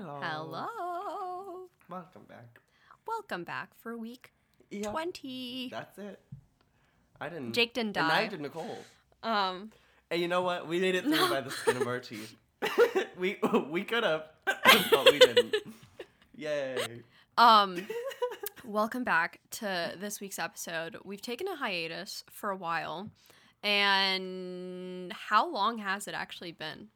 Hello. Hello. Welcome back. Welcome back for week Yeah. 20. That's it. I didn't. Jake didn't And die. neither did Nicole. Um, And you know what? We made it through No. by the skin of our teeth. we we could have, but we didn't. Yay. um, welcome back to this week's episode. We've taken a hiatus for a while. And how long has it actually been?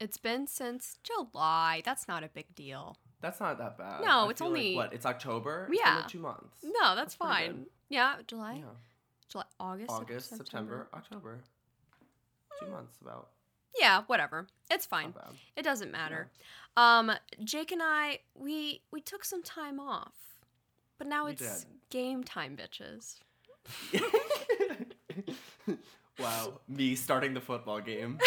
It's been since July. That's not a big deal. That's not that bad. No, I it's feel like, only- what? It's October. It's Yeah. only two months. No, that's, That's fine. Yeah, July, Yeah. July, August, August, Sep- September, October. Two months about. Yeah, whatever. It's fine. It doesn't matter. Um, Jake and I, we we took some time off, but now We it's did. game time, bitches. wow, me starting the football game.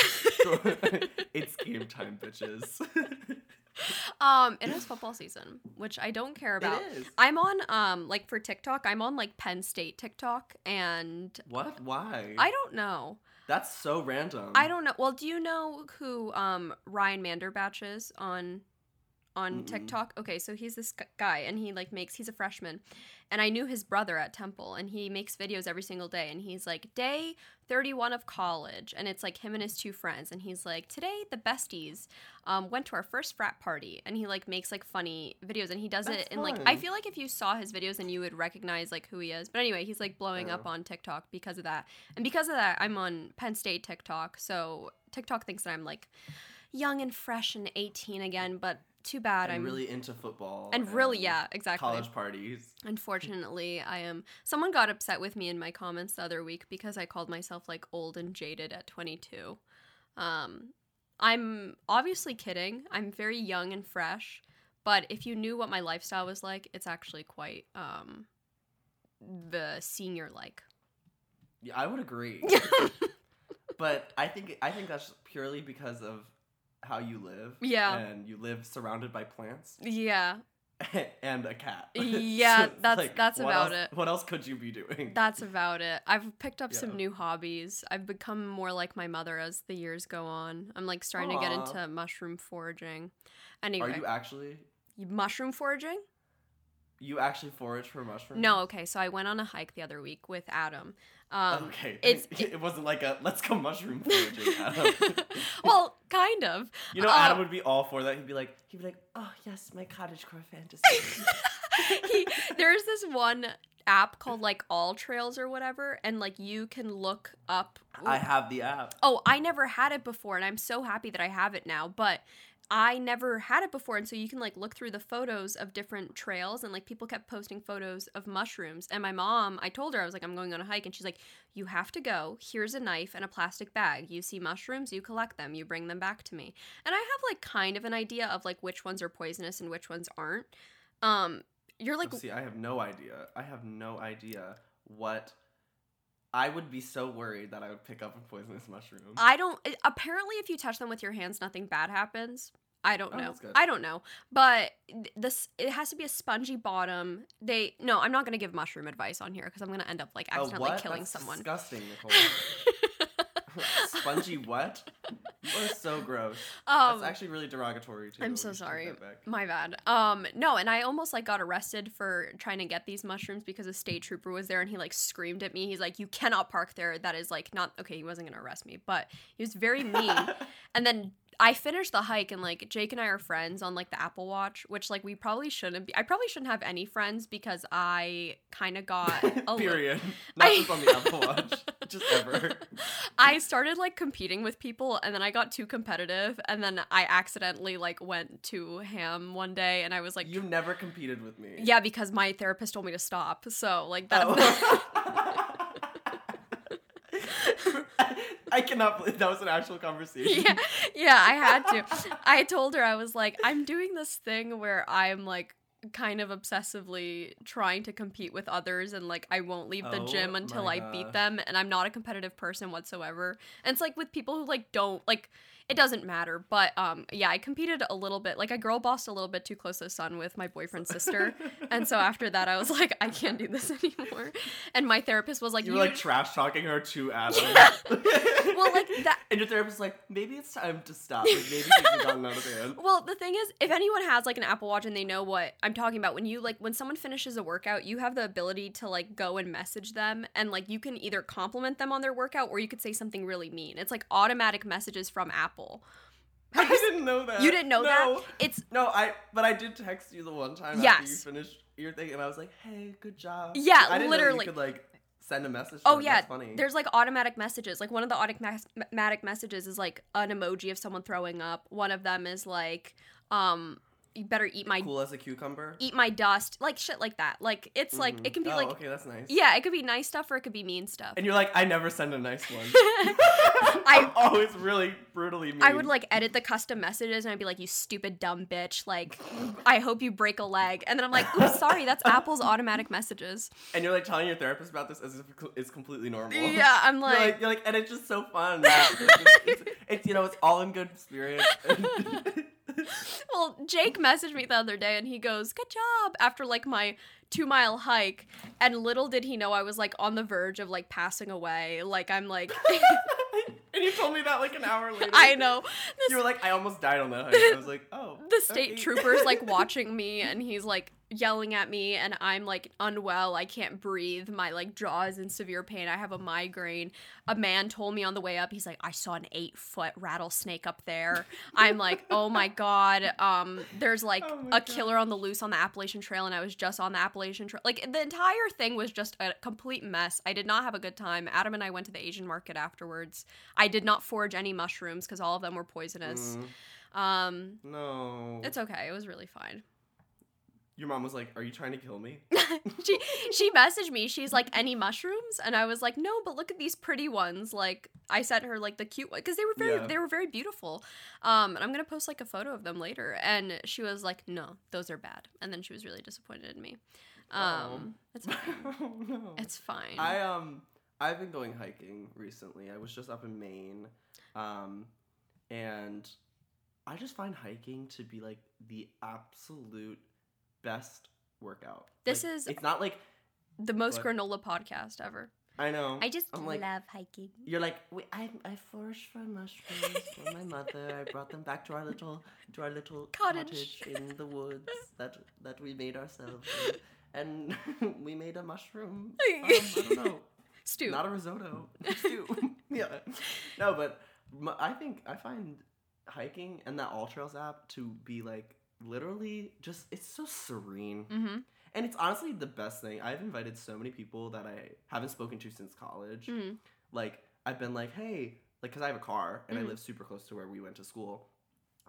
it's game time, bitches. Um, it is football season, which I don't care about. It is. I'm on um like for TikTok, I'm on like Penn State TikTok, and What? Why? I don't know. That's so random. I don't know. Well, do you know who um Ryan Manderbatch is on on Mm-mm. TikTok? Okay, so he's this guy and he like makes he's a freshman. And I knew his brother at Temple and he makes videos every single day and he's like day 31 of college and it's like him and his two friends and he's like today the besties um went to our first frat party and he like makes like funny videos and he does That's it And like I feel like if you saw his videos and you would recognize like who he is. But anyway, he's like blowing up Oh. on TikTok because of that. And because of that, I'm on Penn State TikTok. So TikTok thinks that I'm like young and fresh and 18 again, but too bad I'm really into football. and really yeah, exactly. College parties. Unfortunately, I am someone got upset with me in my comments the other week because I called myself like old and jaded at 22. Um I'm obviously kidding. I'm very young and fresh, but if you knew what my lifestyle was like, it's actually quite um the senior like. Yeah, I would agree. but I think I think that's purely because of how you live. Yeah. And you live surrounded by plants yeah, and a cat. Yeah, it's that's- that's about else- it. What else could you be doing? That's about it. I've picked up some new hobbies. I've become more like my mother as the years go on. I'm like starting to get into mushroom foraging. Anyway, Are you actually mushroom foraging? You actually forage for mushrooms? No, okay. So I went on a hike the other week with Adam. Um, okay. it's- it, wasn't like a let's go mushroom foraging. Adam. well, kind of. you know, uh, Adam would be all for that. He'd be like, he'd be like, oh yes, my cottagecore fantasy. he, there's this one app called like All Trails or whatever, and like you can look up. I have the app. Oh, I never had it before, and I'm so happy that I have it now. But I never had it before, and so you can like look through the photos of different trails, and like people kept posting photos of mushrooms. And my mom, I told her I was like, I'm going on a hike, and she's like, You have to go. Here's a knife and a plastic bag. You see mushrooms, you collect them, you bring them back to me. And I have like kind of an idea of like which ones are poisonous and which ones aren't. Um, you're like, Oh, see, I have no idea. I have no idea what. I would be so worried that I would pick up a poisonous mushroom. I don't. Eh, apparently, if you touch them with your hands, nothing bad happens. I don't Oh, know. that's good. I don't know. But this it has to be a spongy bottom. They no, I'm not gonna give mushroom advice on here because I'm gonna end up like accidentally killing That's someone. Disgusting, Nicole. Spongy what? You are so gross. um, That's actually really derogatory too. I'm so sorry. My bad. Um, no, and I almost like got arrested for trying to get these mushrooms because a state trooper was there and he like screamed at me. He's like, "You cannot park there. That is like not okay." He wasn't gonna arrest me, but he was very mean. and then I finished the hike and like Jake and I are friends on like the Apple Watch, which like we probably shouldn't be. I probably shouldn't have any friends because I kind of got a li- Period. Not I- just on the Apple Watch, just ever. I started like competing with people and then I got too competitive and then I accidentally like went to ham one day and I was like you never competed with me. Yeah, because my therapist told me to stop. So like that. Oh. I cannot believe that was an actual conversation. yeah, yeah, I had to. I told her I was like, I'm doing this thing where I'm like kind of obsessively trying to compete with others and like I won't leave the Oh gym until I gosh. beat them and I'm not a competitive person whatsoever. And it's like with people who like don't like it doesn't matter. But um, yeah, I competed a little bit. Like I girl bossed a little bit too close to the sun with my boyfriend's sister, and so after that, I was like, I can't do this anymore. And my therapist was like, you were like trash talking her to Adam. well, like that. And your therapist was like, maybe it's time to stop. Like maybe things have gotten out of hand. Well, the thing is, if anyone has like an Apple Watch and they know what I'm talking about, when you like when someone finishes a workout, you have the ability to like go and message them, and like you can either compliment them on their workout or you could say something really mean. It's like automatic messages from Apple. I didn't know that. You didn't know no. that? It's No, I but I did text you the one time after you finished your thing and I was like, Hey, good job. Yeah, I didn't Know literally. you could like send a message Oh them. yeah, That's funny. there's like automatic messages. Like one of the automatic messages is like an emoji of someone throwing up. One of them is like, um, you better eat my cool as a cucumber. eat my dust, like shit like that. Like it's like Mhm. it can be oh, like Okay, that's nice. yeah, it could be nice stuff or it could be mean stuff. And you're like, I never send a nice one. I- I'm always really brutally mean. I would like edit the custom messages and I'd be like, "You stupid dumb bitch! Like, I hope you break a leg." And then I'm like, "Oops, sorry, that's Apple's automatic messages." And you're like telling your therapist about this as if it's completely normal. Yeah, I'm You're like, like, you're like, and it's just so fun. that it's, just- it's, it's, you know, it's all in good spirit. well, Jake messaged me the other day and he goes, "Good job!" After like my two mile hike, and little did he know I was like on the verge of like passing away. Like I'm like, and you told me that like an hour later. I know. This- You were like, I almost died on that hike. I was like, oh. the state okay. trooper's like watching me and he's like yelling at me and I'm like unwell. I can't breathe. My like jaw is in severe pain. I have a migraine. A man told me on the way up, he's like, I saw an eight foot rattlesnake up there. I'm like, oh my God. Um, there's like Oh a killer on the loose on the Appalachian Trail and I was just on the Appalachian Trail. Like the entire thing was just a complete mess. I did not have a good time. Adam and I went to the Asian market afterwards. I did not forage any mushrooms because all of them were poisonous. Mm, Um, no. it's okay. It was really fine. Your mom was like, Are you trying to kill me? she she messaged me. She's like, "Any mushrooms?" And I was like, "No, but look at these pretty ones." Like I sent her like the cute one because they were very Yeah. they were very beautiful. Um, and I'm gonna post like a photo of them later. And she was like, "No, those are bad." And then she was really disappointed in me. Um, it's fine. oh, no. It's fine. I um I've been going hiking recently. I was just up in Maine. Um and I just find hiking to be like the absolute best workout. This Like, is- it's not like the most what? granola podcast ever. I know. I just I'm like- love hiking. You're like, I I foraged for mushrooms for my mother. I brought them back to our little to our little Cottage. cottage, in the woods that that we made ourselves. And, and we made a mushroom. Um, I don't know. Stew. Not a risotto. Stew. yeah. No, but I think I find hiking and that All Trails app to be like literally just it's so serene. mm-hmm. And it's honestly the best thing. I've invited so many people that I haven't spoken to since college. Mm-hmm. Like I've been like, "Hey, like cuz I have a car and Mhm. I live super close to where we went to school."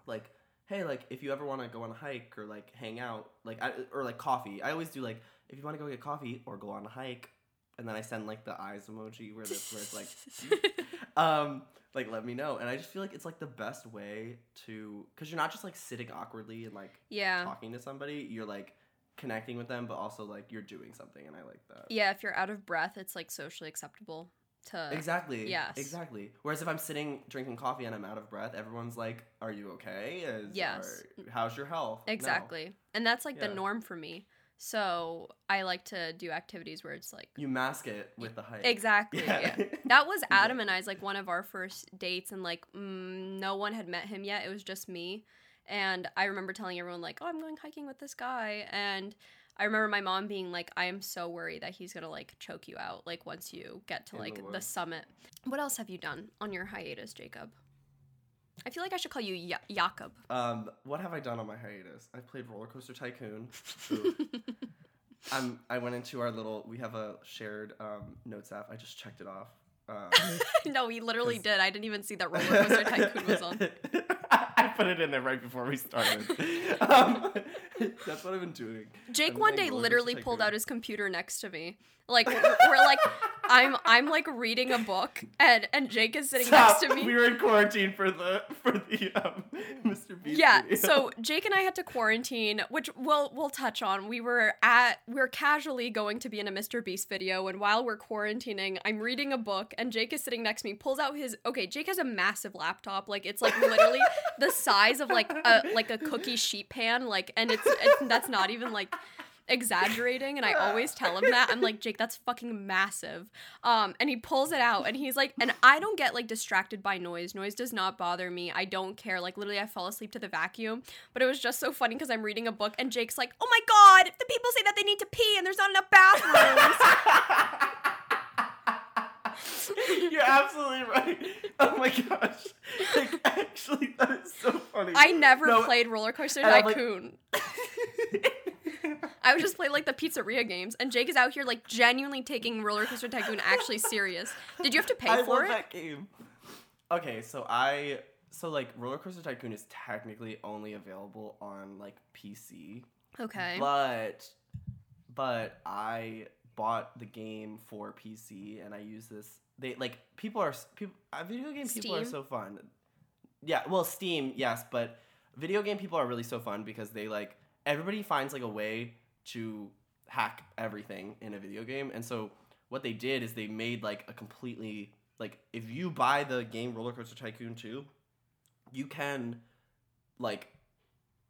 Like hey, like if you ever want to go on a hike or like hang out, like I, or like coffee. I always do like if you want to go get coffee or go on a hike, and then I send like the eyes emoji where this where it's like, um, like let me know. And I just feel like it's like the best way to because you're not just like sitting awkwardly and like yeah. talking to somebody. You're like connecting with them, but also like you're doing something, and I like that. Yeah, if you're out of breath, it's like socially acceptable to Exactly. yes. Exactly. Whereas if I'm sitting drinking coffee and I'm out of breath, everyone's like, "Are you okay? Is, Yes. are- how's your health?" No. Exactly. And that's like the norm for me. So I like to do activities where it's like You mask it with the hype. exactly. Yeah. Yeah. That was Adam and I's like one of our first dates, and like mm, no one had met him yet. It was just me, and I remember telling everyone like, "Oh, I'm going hiking with this guy," and I remember my mom being like, "I am so worried that he's gonna like choke you out like once you get to In the like the, woods. summit." What else have you done on your hiatus, Jacob? I feel like I should call you ya- Jakob. Um, what have I done on my hiatus? I played Roller Coaster Tycoon. I'm. I went into our little. We have a shared um, notes app. I just checked it off. Um, no, we literally 'Cause- did. I didn't even see that roller coaster tycoon was on. I put it in there right before we started. Um, that's what I've been doing. Jake one day literally pulled out his computer next to me. Like we're, we're like I'm I'm like reading a book and and Jake is sitting Stop. next to me. We were in quarantine for the for the um, Mr. Beast. yeah, video. so Jake and I had to quarantine, which we'll we'll touch on. We were at we are casually going to be in a Mr. Beast video, and while we're quarantining, I'm reading a book, and Jake is sitting next to me, pulls out his okay. Jake has a massive laptop, like it's like literally the size of like a like a cookie sheet pan, like, and it's, that's not even like exaggerating and I always tell him that. I'm like, "Jake, that's fucking massive." Um and he pulls it out and he's like and I don't get like distracted by noise. Noise does not bother me. I don't care. Like literally I fall asleep to the vacuum. But it was just so funny cuz I'm reading a book and Jake's like, "Oh my god, the people say that they need to pee and there's not enough bathrooms." You're absolutely right. Oh my gosh. Like, actually, that is so funny. I never No, played Roller Coaster like- Tycoon. I would just play like the pizzeria games and Jake is out here like genuinely taking Roller Coaster Tycoon actually serious. Did you have to pay I for love it? that game. Okay, so I so like Roller Coaster Tycoon is technically only available on like PC, Okay. but but I bought the game for PC and I use this. They like people are people. Uh, video game people are so fun. Yeah, well, Steam, yes, but video game people are really so fun because they like everybody finds like a way to hack everything in a video game, and so what they did is they made like a completely like if you buy the game Roller Coaster Tycoon 2, you can like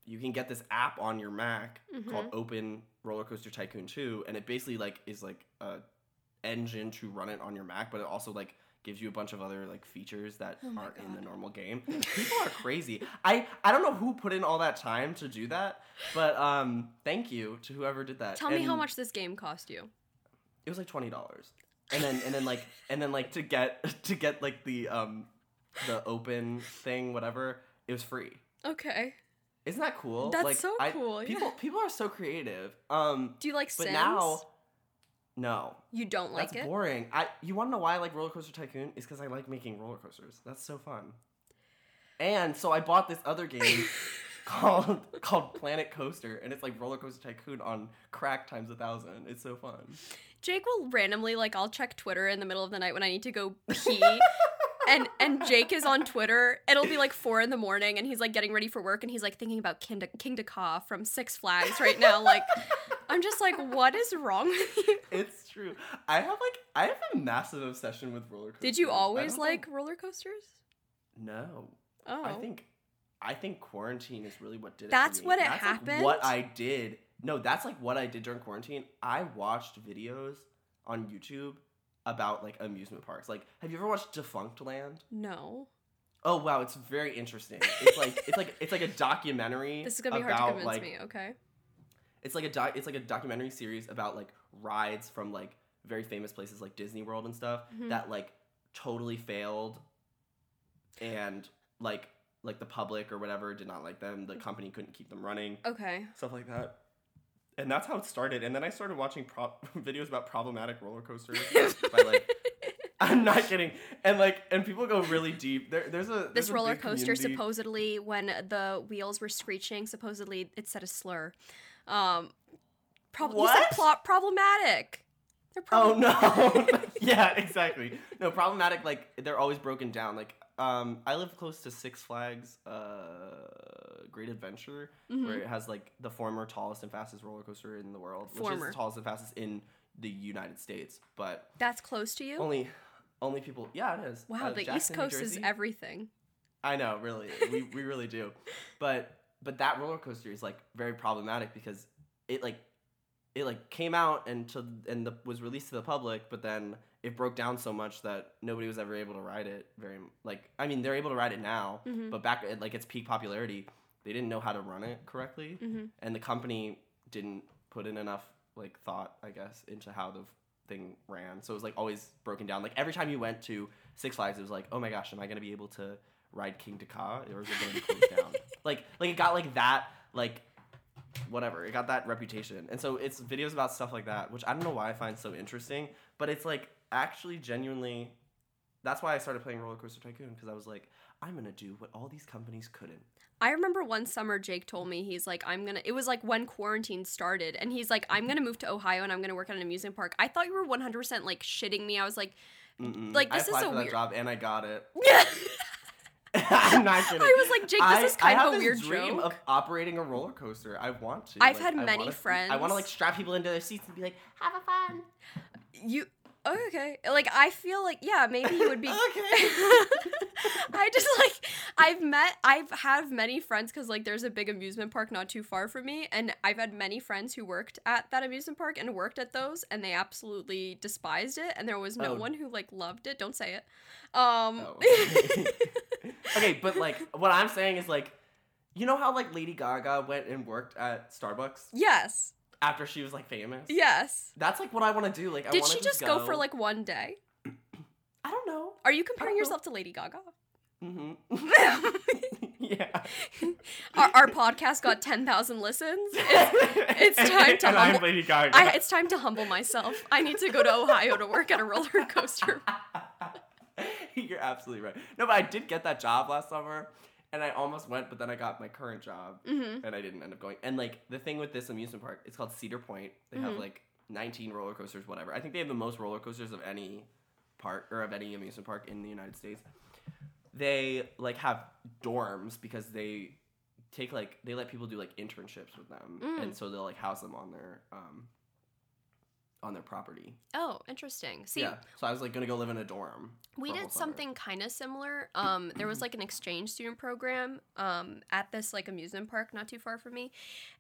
you can get this app on your Mac called Mhm. Open Roller Coaster Tycoon 2 and it basically like is like a engine to run it on your Mac, but it also like gives you a bunch of other like features that Oh aren't in the normal game. People are crazy. I I don't know who put in all that time to do that, but um thank you to whoever did that. Tell me how much this game cost you. It was like $20. And then and then like and then like to get to get like the um the open thing whatever, it was free. Okay. Isn't that cool? That's like, so I- cool, yeah. People people are so creative. Um Do you like but Sims? now no. you don't like That's it. boring. I you want to know why I like Roller Coaster Tycoon? Is because I like making roller coasters. That's so fun. And so I bought this other game called called Planet Coaster, and it's like Roller Coaster Tycoon on crack times a thousand. It's so fun. Jake will randomly like I'll check Twitter in the middle of the night when I need to go pee. And and Jake is on Twitter. It'll be like four in the morning, and he's like getting ready for work, and he's like thinking about King, Kingda Ka from Six Flags right now. Like, I'm just like, what is wrong with you? It's true. I have like I have a massive obsession with roller coasters. Did you always like know- roller coasters? No. Oh, I think I think quarantine is really what did it. That's me. what it that's Like happened? what I did. No, that's like what I did during quarantine. I watched videos on YouTube about like amusement parks. Like, have you ever watched Defunctland? no. Oh wow, it's very interesting. It's like it's like it's like a documentary. This is gonna be hard to convince like, me. Okay. It's like a doc. It's like a documentary series about like rides from like very famous places like Disney World and stuff Mhm. that like totally failed, and like like the public or whatever did not like them. The company couldn't keep them running, Okay. stuff like that. And that's how it started. And then I started watching pro- videos about problematic roller coasters by like I'm not kidding. And like and people go really deep. There, there's a there's This roller coaster community- supposedly, when the wheels were screeching, supposedly it said a slur. Um, prob- you said What? plot problematic. They're Oh no! yeah, exactly. No, problematic. Like they're always broken down. Like um, I live close to Six Flags, uh, Great Adventure, Mhm. where it has like the former tallest and fastest roller coaster in the world, which is the tallest and fastest in the United States. But That's close to you. only, only people. Yeah, it is. wow, Uh, the East Jackson, New Coast is everything. I know, really, we we really do, but but that roller coaster is like very problematic because it like it like came out and to and the, was released to the public, but then it broke down so much that nobody was ever able to ride it. Very like I mean they're able to ride it now, Mhm. but back at like its peak popularity, they didn't know how to run it correctly, hmm and the company didn't put in enough like thought, I guess, into how the thing ran. So it was like always broken down. Like every time you went to Six Flags, it was like, oh my gosh, am I gonna be able to ride Kingda Ka or is it gonna be closed down? Like like it got like that like whatever. It got that reputation. And so it's videos about stuff like that, which I don't know why I find so interesting, but it's like actually genuinely that's why I started playing Roller Coaster Tycoon because I was like, I'm gonna do what all these companies couldn't. I remember one summer Jake told me he's like I'm gonna it was like when quarantine started and he's like I'm gonna move to Ohio and I'm gonna work at an amusement park. I thought you were 100% like shitting me. I was like Mm-mm. Like, I this is applied a for weird- that job and I got it. Yeah. I'm not kidding. I was like Jake this I- is kind I of a weird dream joke. of operating a roller coaster. I want to. I've Like, had I many wanna- friends- I want to like strap people into their seats and be like, "Have a fun." You oh, okay. Like I feel like yeah, maybe you would be Okay. I just like I've met I've have many friends cuz like there's a big amusement park not too far from me and I've had many friends who worked at that amusement park and worked at those and they absolutely despised it and there was no Oh. one who like loved it. Don't say it. Um Oh. okay, but like what I'm saying is like, you know how like Lady Gaga went and worked at Starbucks Yes. After she was like famous. Yes. That's like what I want to do. Like, I Did she just go for like one day? I don't know. Are you comparing know. yourself to Lady Gaga? Mm-hmm. yeah. our, our podcast got 10,000 listens. It's, it's time to and humble. I'm Lady Gaga. I, it's time to humble myself. I need to go to Ohio to work at a roller coaster. You're absolutely right. No, but I did get that job last summer, and I almost went, but then I got my current job, hmm and I didn't end up going. And like the thing with this amusement park, it's called Cedar Point. They have Mhm. like 19 roller coasters, whatever. I think they have the most roller coasters of any park or of any amusement park in the United States. They like have dorms because they take like they let people do like internships with them, Mm. and so they'll like house them on their um on their property. Oh, interesting. See, yeah. So I was like gonna go live in a dorm. we for a whole did something kind of similar. Um, there was like an exchange student program um, at this like amusement park not too far from me,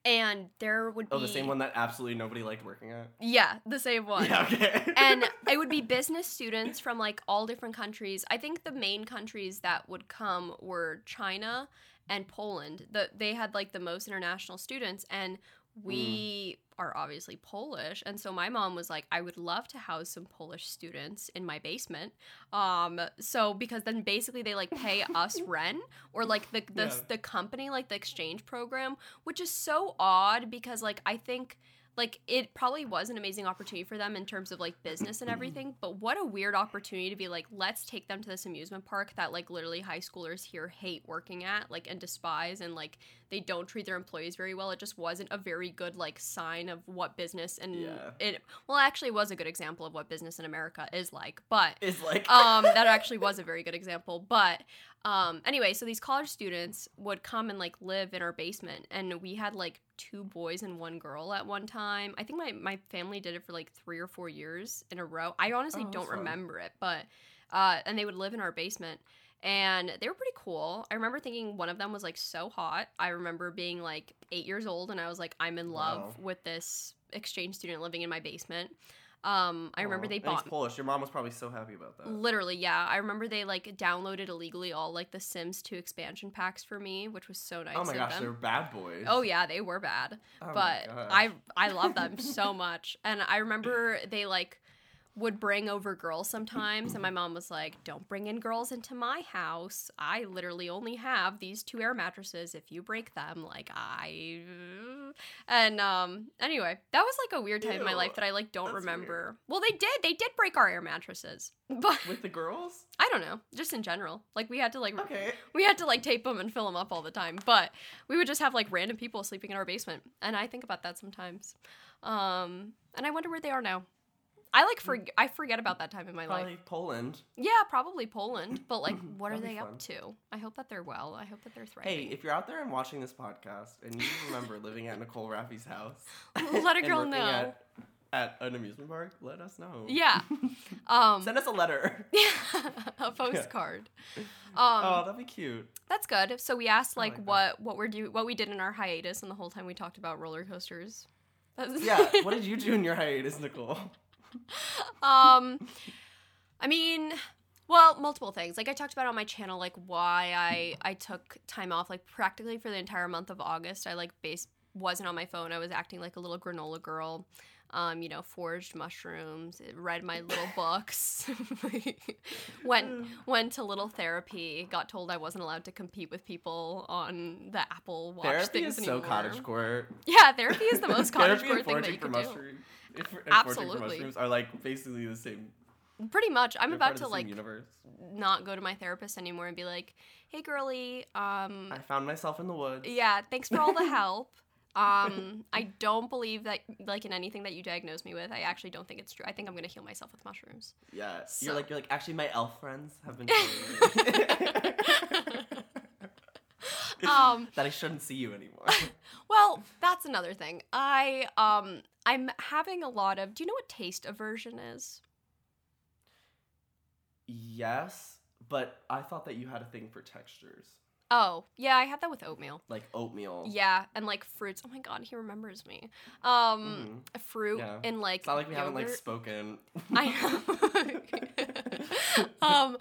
and there would be Oh, the same one that absolutely nobody liked working at. Yeah, the same one. Yeah, okay. and it would be business students from like all different countries. I think the main countries that would come were China and Poland. The they had like the most international students and we are obviously Polish and so my mom was like I would love to house some Polish students in my basement. Um so because then basically they like pay us rent or like the the, Yeah. the company like the exchange program which is so odd because like I think like it probably was an amazing opportunity for them in terms of like business and everything but what a weird opportunity to be like let's take them to this amusement park that like literally high schoolers here hate working at like and despise and like they don't treat their employees very well it just wasn't a very good like sign of what business and Yeah. it well actually it was a good example of what business in america is like but is like um, that actually was a very good example. But um, anyway, so these college students would come and like live in our basement, and we had like two boys and one girl at one time. I think my my family did it for like three or four years in a row. I honestly Oh, don't fun. remember it, but uh, and they would live in our basement. And they were pretty cool. I remember thinking one of them was like so hot. I remember being like eight years old, and I was like, I'm in love Wow. with this exchange student living in my basement. Um, I remember Aw, they and bought Polish. Your mom was probably so happy about that. Literally, yeah. I remember they like downloaded illegally all like the Sims 2 expansion packs for me, which was so nice oh my gosh, them. they're bad boys. Oh yeah, they were bad. Oh but. I I love them so much. And I remember they like would bring over girls sometimes and my mom was like, "Don't bring in girls into my house. I literally only have these two air mattresses. If you break them, like I And um anyway, that was like a weird time in my life that I like don't remember. Well, they did. They did break our air mattresses. But with the girls. I don't know, just in general. Like we had to like Okay. we had to like tape them and fill them up all the time, but we would just have like random people sleeping in our basement, and I think about that sometimes. Um, and I wonder where they are now. I like for I forget about that time in my life. Probably Poland. Yeah, probably Poland, but like, what are they fun. up to? I hope that they're well. I hope that they're thriving. Hey, if you're out there and watching this podcast and you remember living at Nicole Rafiee's house, Let a girl know. At, at an amusement park, let us know. Yeah. Um, Send us a letter. Yeah, a postcard. Um, oh, that'd be cute. That's good. So we asked like, like that. what what we're do what we did in our hiatus, and the whole time we talked about roller coasters. Yeah. what did you do in your hiatus, Nicole? um, I mean, well, multiple things. Like I talked about on my channel, like why I I took time off, like practically for the entire month of August. I like base wasn't on my phone. I was acting like a little granola girl. Um, you know, foraged mushrooms, read my little books, went went to little therapy. Got told I wasn't allowed to compete with people on the Apple Watch Therapy things is so anymore. cottage core. Yeah, therapy is the most cottage Therapy thing that you can do. And foraging for Absolutely. mushrooms are like basically the same. Pretty much. I'm about to like universe. not go to my therapist anymore and be like, "Hey, girly, um, I found myself in the woods. yeah, thanks for all the help. Um, I don't believe that like in anything that you diagnosed me with. I actually don't think it's true. I think I'm gonna heal myself with mushrooms. Yeah, So- you're like you're like actually my elf friends have been telling me Um, that I shouldn't see you anymore. Well, that's another thing. I um, I'm having a lot of. Do you know what taste aversion is? yes, but I thought that you had a thing for textures, Oh, yeah, I had that with oatmeal. like oatmeal. Yeah, and like fruits. Oh my god, he remembers me. Um, fruit Yeah. and like It's not like we haven't like spoken. I um,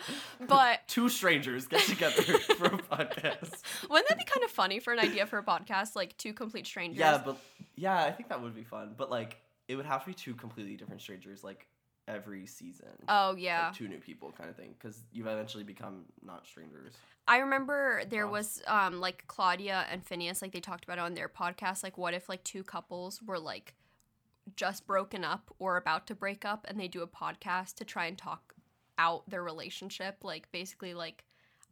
but Two strangers get together for a podcast. wouldn't that be kind of funny for an idea for a podcast? Like two complete strangers. Yeah, but yeah, I think that would be fun. But like, it would have to be two completely different strangers, like every season. oh yeah. Like, two new people, kind of thing, because you eventually become not strangers. I remember there Wow. was um like Claudia and Finneas like they talked about it on their podcast like what if like two couples were like just broken up or about to break up and they do a podcast to try and talk out their relationship like basically like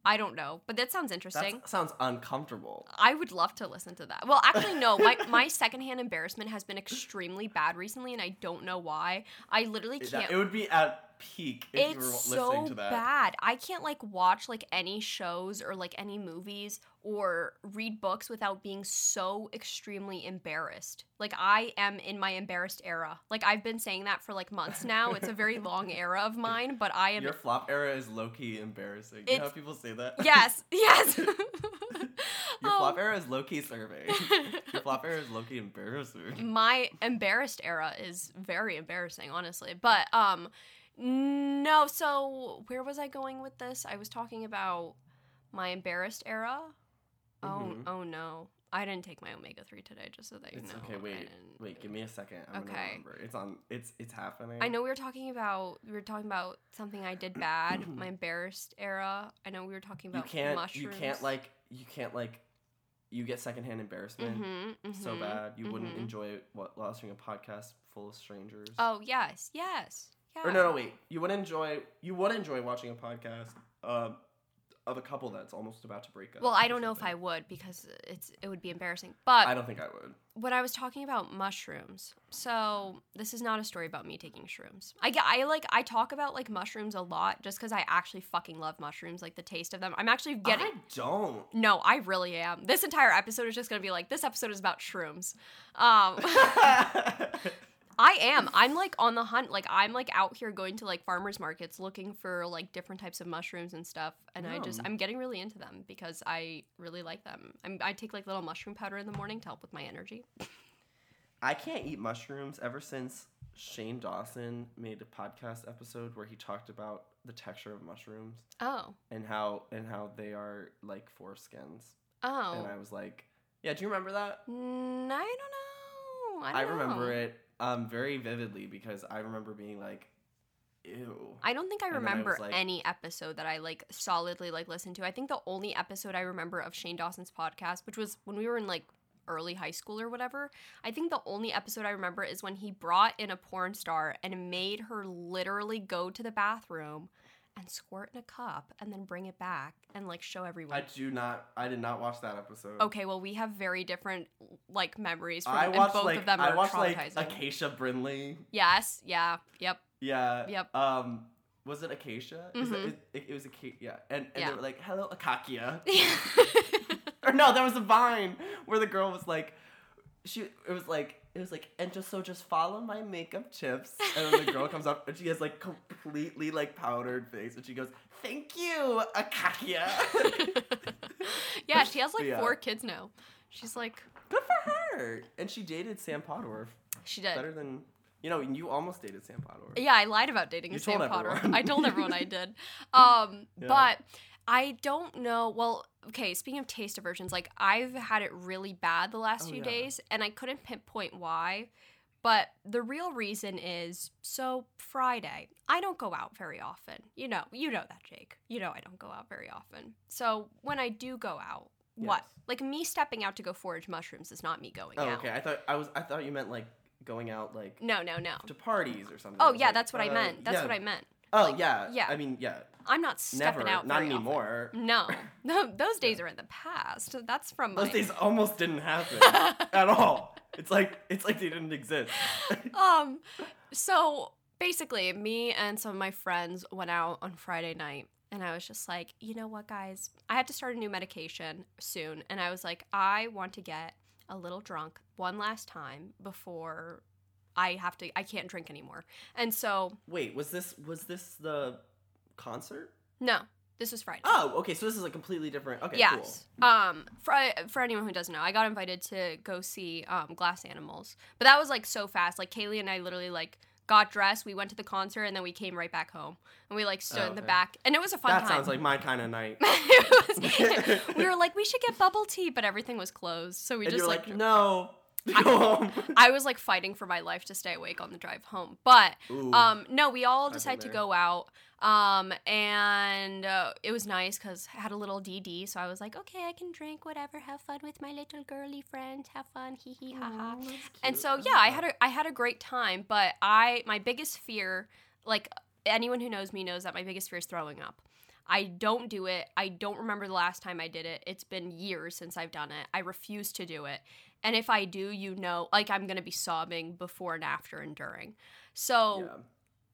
I don't know but that sounds interesting. That sounds uncomfortable. I would love to listen to that. Well, actually, no. My my secondhand embarrassment has been extremely bad recently, and I don't know why. I literally can't. it would be at peak if you were it's listening so to that. bad. I can't like watch like any shows or like any movies or read books without being so extremely embarrassed. Like I am in my embarrassed era. Like I've been saying that for like months now. It's a very long era of mine, but I am Your flop era is low key embarrassing. You know how people say that? Yes, yes. Your Um, flop era is low key survey. Your flop era is low key embarrassing. my embarrassed era is very embarrassing honestly but um no so where was i going with this i was talking about my embarrassed era oh Mhm. oh no i didn't take my omega-3 today just so that you It's know okay. Wait, wait. Give me a second. I'm gonna Okay. remember. It's on. It's it's happening. I know we were talking about we were talking about something I did bad, my embarrassed era. I know we were talking about You can't. mushrooms. You can't like. You can't like. You get secondhand embarrassment Mhm, so mhm, bad you wouldn't mhm. enjoy what listening a podcast full of strangers. Oh yes, yes, yeah. Or no, no, wait. You would enjoy. You would enjoy watching a podcast um, of a couple that's almost about to break up. Well, I don't know if I would because it's it would be embarrassing. But I don't think I would. when I was talking about mushrooms, so this is not a story about me taking shrooms. I get, I like, I talk about like mushrooms a lot just because I actually fucking love mushrooms, like the taste of them. I'm actually getting. I don't. No, I really am. This entire episode is just gonna be like this episode is about shrooms. Um, I am. I'm like on the hunt. Like I'm like out here going to like farmers markets looking for like different types of mushrooms and stuff. And I just I'm getting really into them because I really like them. I'm, I take like little mushroom powder in the morning to help with my energy. I can't eat mushrooms ever since Shane Dawson made a podcast episode where he talked about the texture of mushrooms Oh. and how and how they are like foreskins. Oh. And I was like, yeah, do you remember that? Mm, I don't know. I, I, remember know. it um very vividly because I remember being like, ew. I don't think I And then I remember like- any episode that I like solidly like listened to. I think the only episode I remember of Shane Dawson's podcast, which was when we were in like early high school or whatever. I think the only episode I remember is when he brought in a porn star and made her literally go to the bathroom and squirt in a cup and then bring it back and like show everyone. I do not. I did not watch that episode. okay, well we have very different like memories from I watched both like of them I are watched like. Acacia Brinley. yes, yeah, yep. Yeah. Yep. Um, was it Acacia? Is Mhm. it, it, it was Acacia. Yeah. And and Yeah. they were like, "Hello, Acacia." or no, there was a vine where the girl was like, she it was like it was like and just so just follow my makeup tips and then the girl comes up and she has like completely like powdered face and she goes thank you akakia yeah, she has like Yeah. four kids now. She's like good for her and she dated sam Pottorff she did. better than you know you almost dated sam Pottorff Yeah, I lied about dating You Sam Pottorff. I told everyone I did. Um, Yeah. but I don't know. Well, okay. Speaking of taste aversions, like I've had it really bad the last Oh, few yeah. days, and I couldn't pinpoint why. But the real reason is so Friday. I don't go out very often. You know, you know that, Jake. You know I don't go out very often. So when I do go out, what? Like me stepping out to go forage mushrooms is not me going oh out. okay i thought i was i thought you meant like going out like No, no, no. to parties or something Oh yeah, like, that's what I uh, meant. That's yeah. what I meant. Oh Like, yeah. yeah. I mean, yeah. I'm not stepping Never. out Not very often. anymore. No, no, those days are in the past. That's from my. Those days almost didn't happen at all. It's like it's like they didn't exist. um, so basically, me and some of my friends went out on Friday night, and I was just like, you know what, guys, I have to start a new medication soon, and I was like, I want to get a little drunk one last time before I have to. I can't drink anymore, and so Wait, was this was this the concert? no, this was Friday. Oh, okay. So this is a completely different. Okay, yes. Um, for for anyone who doesn't know, I got invited to go see um Glass Animals, but that was like so fast. Like Kaylee and I literally like got dressed, we went to the concert, and then we came right back home, and we like stood Oh, in the back, and it was a fun That time. sounds like my kind of night. Was- we were like, we should get bubble tea, but everything was closed, so we and just like. like, no, I-. I was like fighting for my life to stay awake on the drive home, but Ooh. um, no, we all decided to go out. Um, and uh, it was nice because I had a little DD, so I was like, okay, I can drink whatever, have fun with my little girly friend, have fun, hee hee ha ha. And so yeah, I had a I had a great time, but I my biggest fear, like anyone who knows me knows that my biggest fear is throwing up. I don't do it. I don't remember the last time I did it. It's been years since I've done it. I refuse to do it. And if I do, you know, like I'm going to be sobbing before and after and during. So Yeah.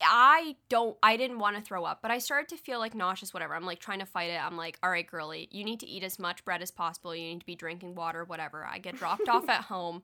I don't I didn't want to throw up, but I started to feel like nauseous whatever. I'm like trying to fight it. I'm like, "All right, girly, you need to eat as much bread as possible. You need to be drinking water, whatever." I get dropped off at home.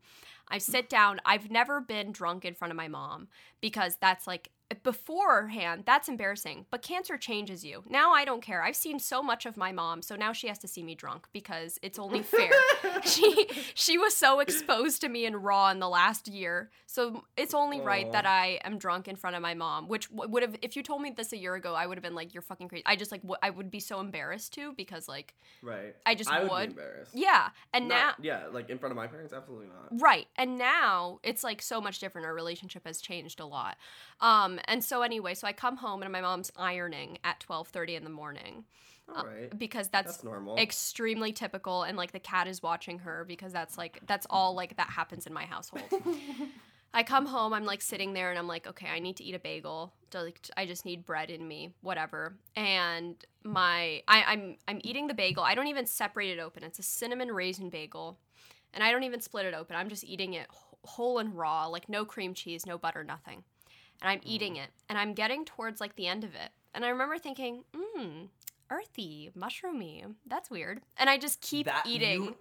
I sit down. I've never been drunk in front of my mom because that's like beforehand, that's embarrassing. But cancer changes you. Now I don't care. I've seen so much of my mom, so now she has to see me drunk because it's only fair. she she was so exposed to me and raw in the last year. So it's only right that I am drunk in front of my mom, which would have if you told me this a year ago, I would have been like you're fucking crazy. I just like w- I would be so embarrassed too because like right. I just I would, would. be embarrassed. yeah, and now yeah, like in front of my parents, absolutely not. Right. And now it's like so much different. Our relationship has changed a lot. Um, and so anyway, so I come home and my mom's ironing at twelve thirty in the morning. Uh, all right, Because that's, that's normal. extremely typical and like the cat is watching her because that's like that's all like that happens in my household. I come home, I'm like sitting there and I'm like, okay, I need to eat a bagel. Like, I just need bread in me, whatever. And my I, I'm I'm eating the bagel. I don't even separate it open. It's a cinnamon raisin bagel. And I don't even split it open. I'm just eating it whole and raw, like no cream cheese, no butter, nothing. And I'm eating mm. it. And I'm getting towards like the end of it. And I remember thinking, mmm, earthy, mushroomy. That's weird. And I just keep That eating. you-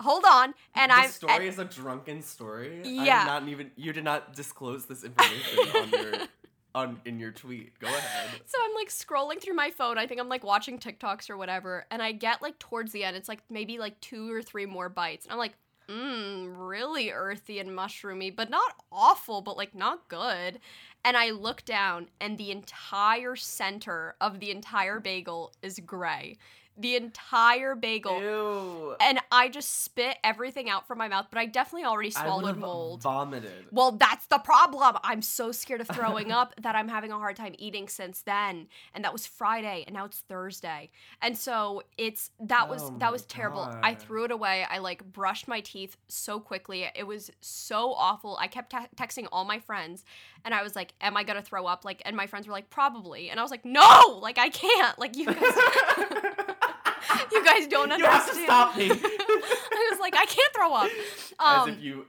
Hold on. And the I'm story and- is a drunken story. I Yeah. not even you did not disclose this information on your on in your tweet. Go ahead. So I'm like scrolling through my phone. I think I'm like watching TikToks or whatever. And I get like towards the end, it's like maybe like two or three more bites. And I'm like, mmm, really earthy and mushroomy, but not awful, but like not good. And I look down and the entire center of the entire bagel is gray. The entire bagel. Ew. And I just spit everything out from my mouth, but I definitely already swallowed mold. Vomited. Well, that's the problem. I'm so scared of throwing up that I'm having a hard time eating since then. And that was Friday, and now it's Thursday. And so it's that was Oh that was terrible. I threw it away. I like brushed my teeth so quickly. It was so awful. I kept te- texting all my friends, and I was like, "Am I gonna throw up?" Like, and my friends were like, "Probably." And I was like, "No, like I can't. Like you guys, you guys don't You have to understand." stop me. I was like, I can't throw up. As Um, if you.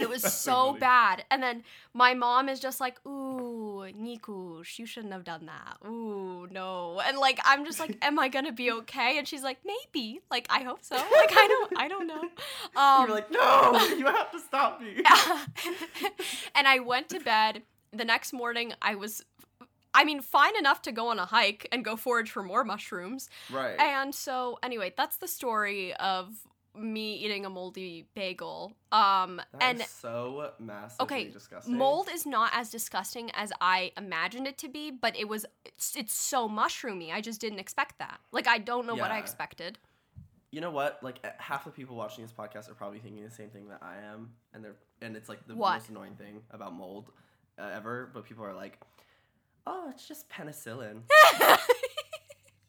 it was so bad. And then my mom is just like, ooh, Nikush, you shouldn't have done that. Ooh, no. And like I'm just like, am I gonna be okay? And she's like, maybe. Like I hope so. Like I don't I don't know. Um You're like, no, you have to stop me. and I went to bed. The next morning I was I mean, fine enough to go on a hike and go forage for more mushrooms. Right. And so anyway, that's the story of me eating a moldy bagel. Um That and so massively Okay, disgusting. Mold is not as disgusting as I imagined it to be, but it was it's, it's so mushroomy. I just didn't expect that. Like I don't know what I expected. You know what? Like eh, half the people watching this podcast are probably thinking the same thing that I am, and they're and it's like the What? most annoying thing about mold uh, ever. But people are like, "Oh, it's just penicillin."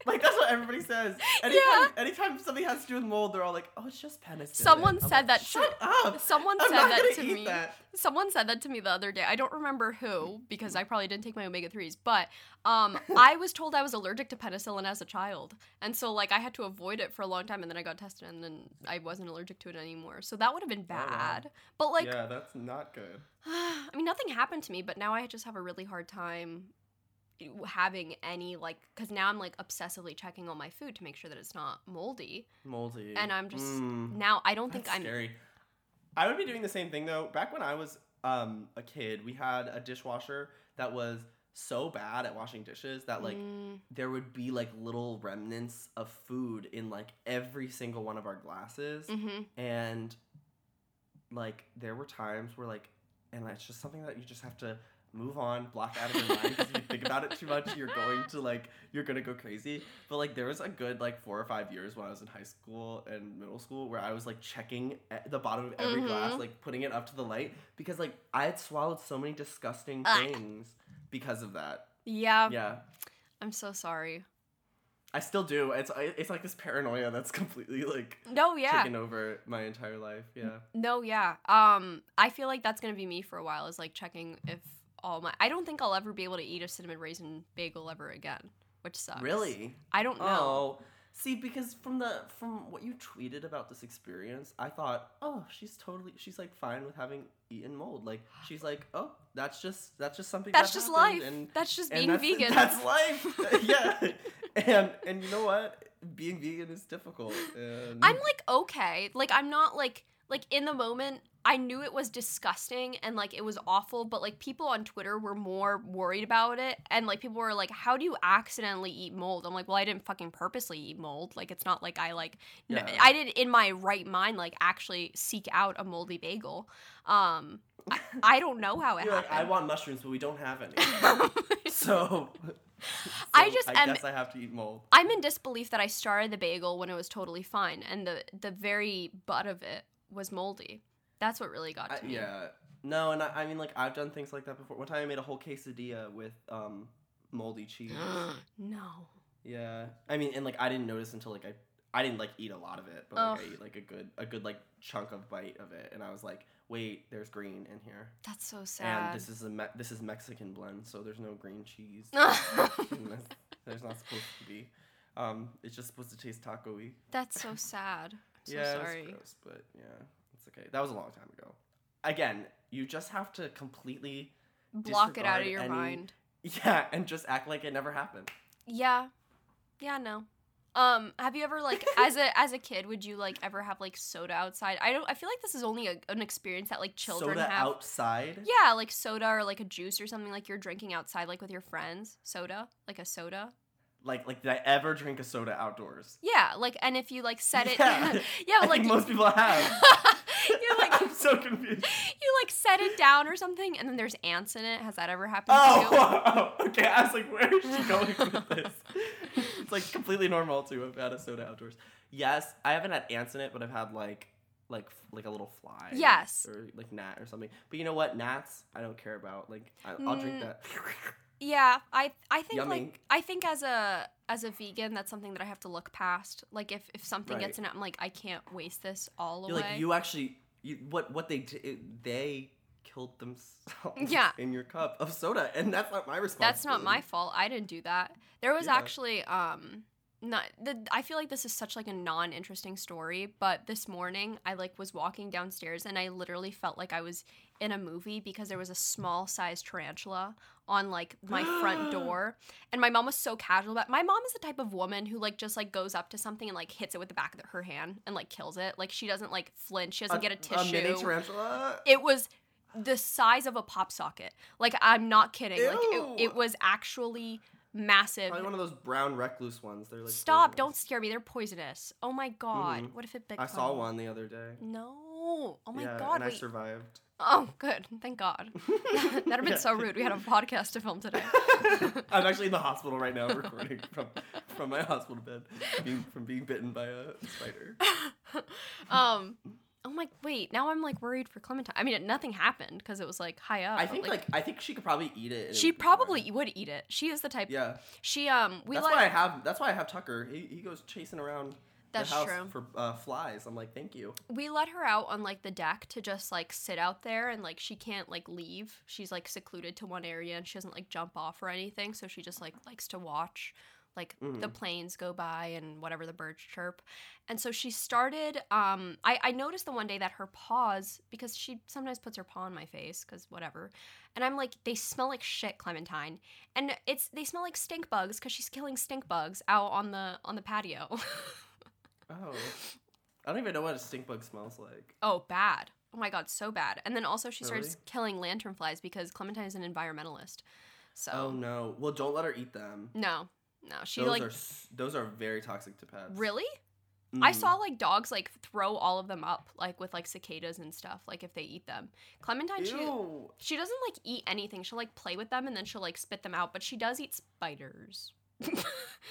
Like that's what everybody says. Anytime, Yeah. anytime something has to do with mold, they're all like, "Oh, it's just penicillin." Someone I'm said like, that to- Shut up. Someone I'm said that eat me. That. Someone said that to me the other day. I don't remember who because I probably didn't take my omega 3s, but um I was told I was allergic to penicillin as a child. And so like I had to avoid it for a long time and then I got tested and then I wasn't allergic to it anymore. So that would have been Oh, wow. bad. But like yeah, that's not good. I mean nothing happened to me, but now I just have a really hard time having any like cuz now I'm like obsessively checking all my food to make sure that it's not moldy. Moldy. And I'm just Mm. now I don't think I'm scary. I would be doing the same thing though. Back when I was um, a kid, we had a dishwasher that was so bad at washing dishes that like Mm, there would be like little remnants of food in like every single one of our glasses, mhm. and like there were times where like, and it's just something that you just have to move on, block out of your mind because if you think about it too much, you're going to like you're gonna go crazy. But like there was a good like four or five years when I was in high school and middle school where I was like checking at the bottom of every glass, Mhm. like putting it up to the light because like I had swallowed so many disgusting things because of that. Yeah, Yeah. I'm so sorry. I still do. It's it's like this paranoia that's completely like No, yeah. taken over my entire life. Yeah. No, yeah. Um, I feel like that's gonna be me for a while. Is like checking if all my. I don't think I'll ever be able to eat a cinnamon raisin bagel ever again, which sucks. Really? I don't know. Oh. See, because from the from what you tweeted about this experience, I thought, oh, she's totally she's like fine with having eaten mold. Like she's like, oh, that's just that's just something That's that just life. and that's just being that's, vegan. That's life. yeah. And and you know what? Being vegan is difficult. And I'm like okay. Like I'm not like like in the moment. I knew it was disgusting and like it was awful, but like people on Twitter were more worried about it, and like people were like, "How do you accidentally eat mold?" I'm like, "Well, I didn't fucking purposely eat mold. Like it's not like I like Yeah. I didn't in my right mind like actually seek out a moldy bagel. Um, I, I don't know how it You're like, I want mushrooms, but we don't have any. so, I just I am- guess I have to eat mold. I'm in disbelief that I started the bagel when it was totally fine, and the the very butt of it was moldy. That's what really got I, to me. yeah. No, and I, I mean, like, I've done things like that before. One time I made a whole quesadilla with um, moldy cheese. no. yeah. I mean, and, like, I didn't notice until, like, I, I didn't, like, eat a lot of it, but, like, Ugh. I ate, like, a good, a good, like, chunk of bite of it. And I was like, wait, there's green in here. That's so sad. And this is a, me- this is Mexican blend, so there's no green cheese. There's not supposed to be. Um, it's just supposed to taste taco-y. That's so sad. I'm so yeah, sorry. gross, but yeah, okay. That was a long time ago. Again, you just have to completely Block it out of your any- mind. yeah, and just act like it never happened. Yeah. Yeah, no. Um, have you ever like as a as a kid would you like ever have like soda outside? I don't I feel like this is only a, an experience that like children Soda have. outside. Yeah, like soda or like a juice or something like you're drinking outside like with your friends. Soda, like a soda. Like, like did I ever drink a soda outdoors? Yeah, like and if you like set it Yeah. Yeah, but, like think most people have. I'm so confused. you like set it down or something and then there's ants in it. Has that ever happened to you? Oh, okay. I was like, where is she going with this? it's like completely normal to have had a soda outdoors. Yes, I haven't had ants in it, but I've had like, like, like a little fly. Yes. Or like gnat or something. But you know what? Gnats, I don't care about. Like, I, I'll drink Mm, that. Yeah, I I think Yummy. like I think as a as a vegan that's something that I have to look past. Like if if something gets in it, I'm like I can't waste this all You're away. like, you actually, you what what they d- they killed themselves. Yeah. In your cup of soda, and that's not my responsibility. That's not my fault. I didn't do that. There was Yeah. actually um not the I feel like this is such like a non-interesting story, but this morning I like was walking downstairs and I literally felt like I was in a movie because there was a small sized tarantula on like my front door and my mom was so casual about my mom is the type of woman who like just like goes up to something and like hits it with the back of her hand and like kills it like she doesn't like flinch she doesn't get a tissue A mini tarantula. it was the size of a pop socket. Like I'm not kidding. Like it, it was actually massive. Probably one of those brown recluse ones. They're like Stop! poisonous. Don't scare me. They're poisonous. Oh my god! Mhm. What if it bit? I saw one the other day. No! Oh my yeah, god! and I survived. oh, good. Thank God. That'd have been Yeah. so rude. We had a podcast to film today. I'm actually in the hospital right now, recording from from my hospital bed, being, from being bitten by a spider. um. Oh my wait, now I'm like worried for Clementine. I mean, nothing happened because it was like high up. I think like, I think she could probably eat it. she probably would eat it. She is the type. Yeah, She um we that's let why I have. That's why I have Tucker. He, he goes chasing around That's the house true. for uh, flies. I'm like, thank you. we let her out on like the deck to just like sit out there and like she can't like leave. She's like secluded to one area and she doesn't like jump off or anything. So she just like likes to watch like the Mhm. planes go by and whatever the birds chirp. And so she started um I, I noticed the one day that her paws because she sometimes puts her paw on my face because whatever. And I'm like, they smell like shit, Clementine. And it's they smell like stink bugs because she's killing stink bugs out on the on the patio. Oh, I don't even know what a stink bug smells like. Oh, bad. Oh my god, so bad. And then also she starts Really? killing lanternflies because Clementine is an environmentalist. So Oh no. Well, don't let her eat them. no, no, she those like are those are very toxic to pets. really. I Mm. saw like dogs like throw all of them up like with like cicadas and stuff like if they eat them. Clementine she she doesn't like eat anything. She'll like play with them and then she'll like spit them out, but she does eat spiders.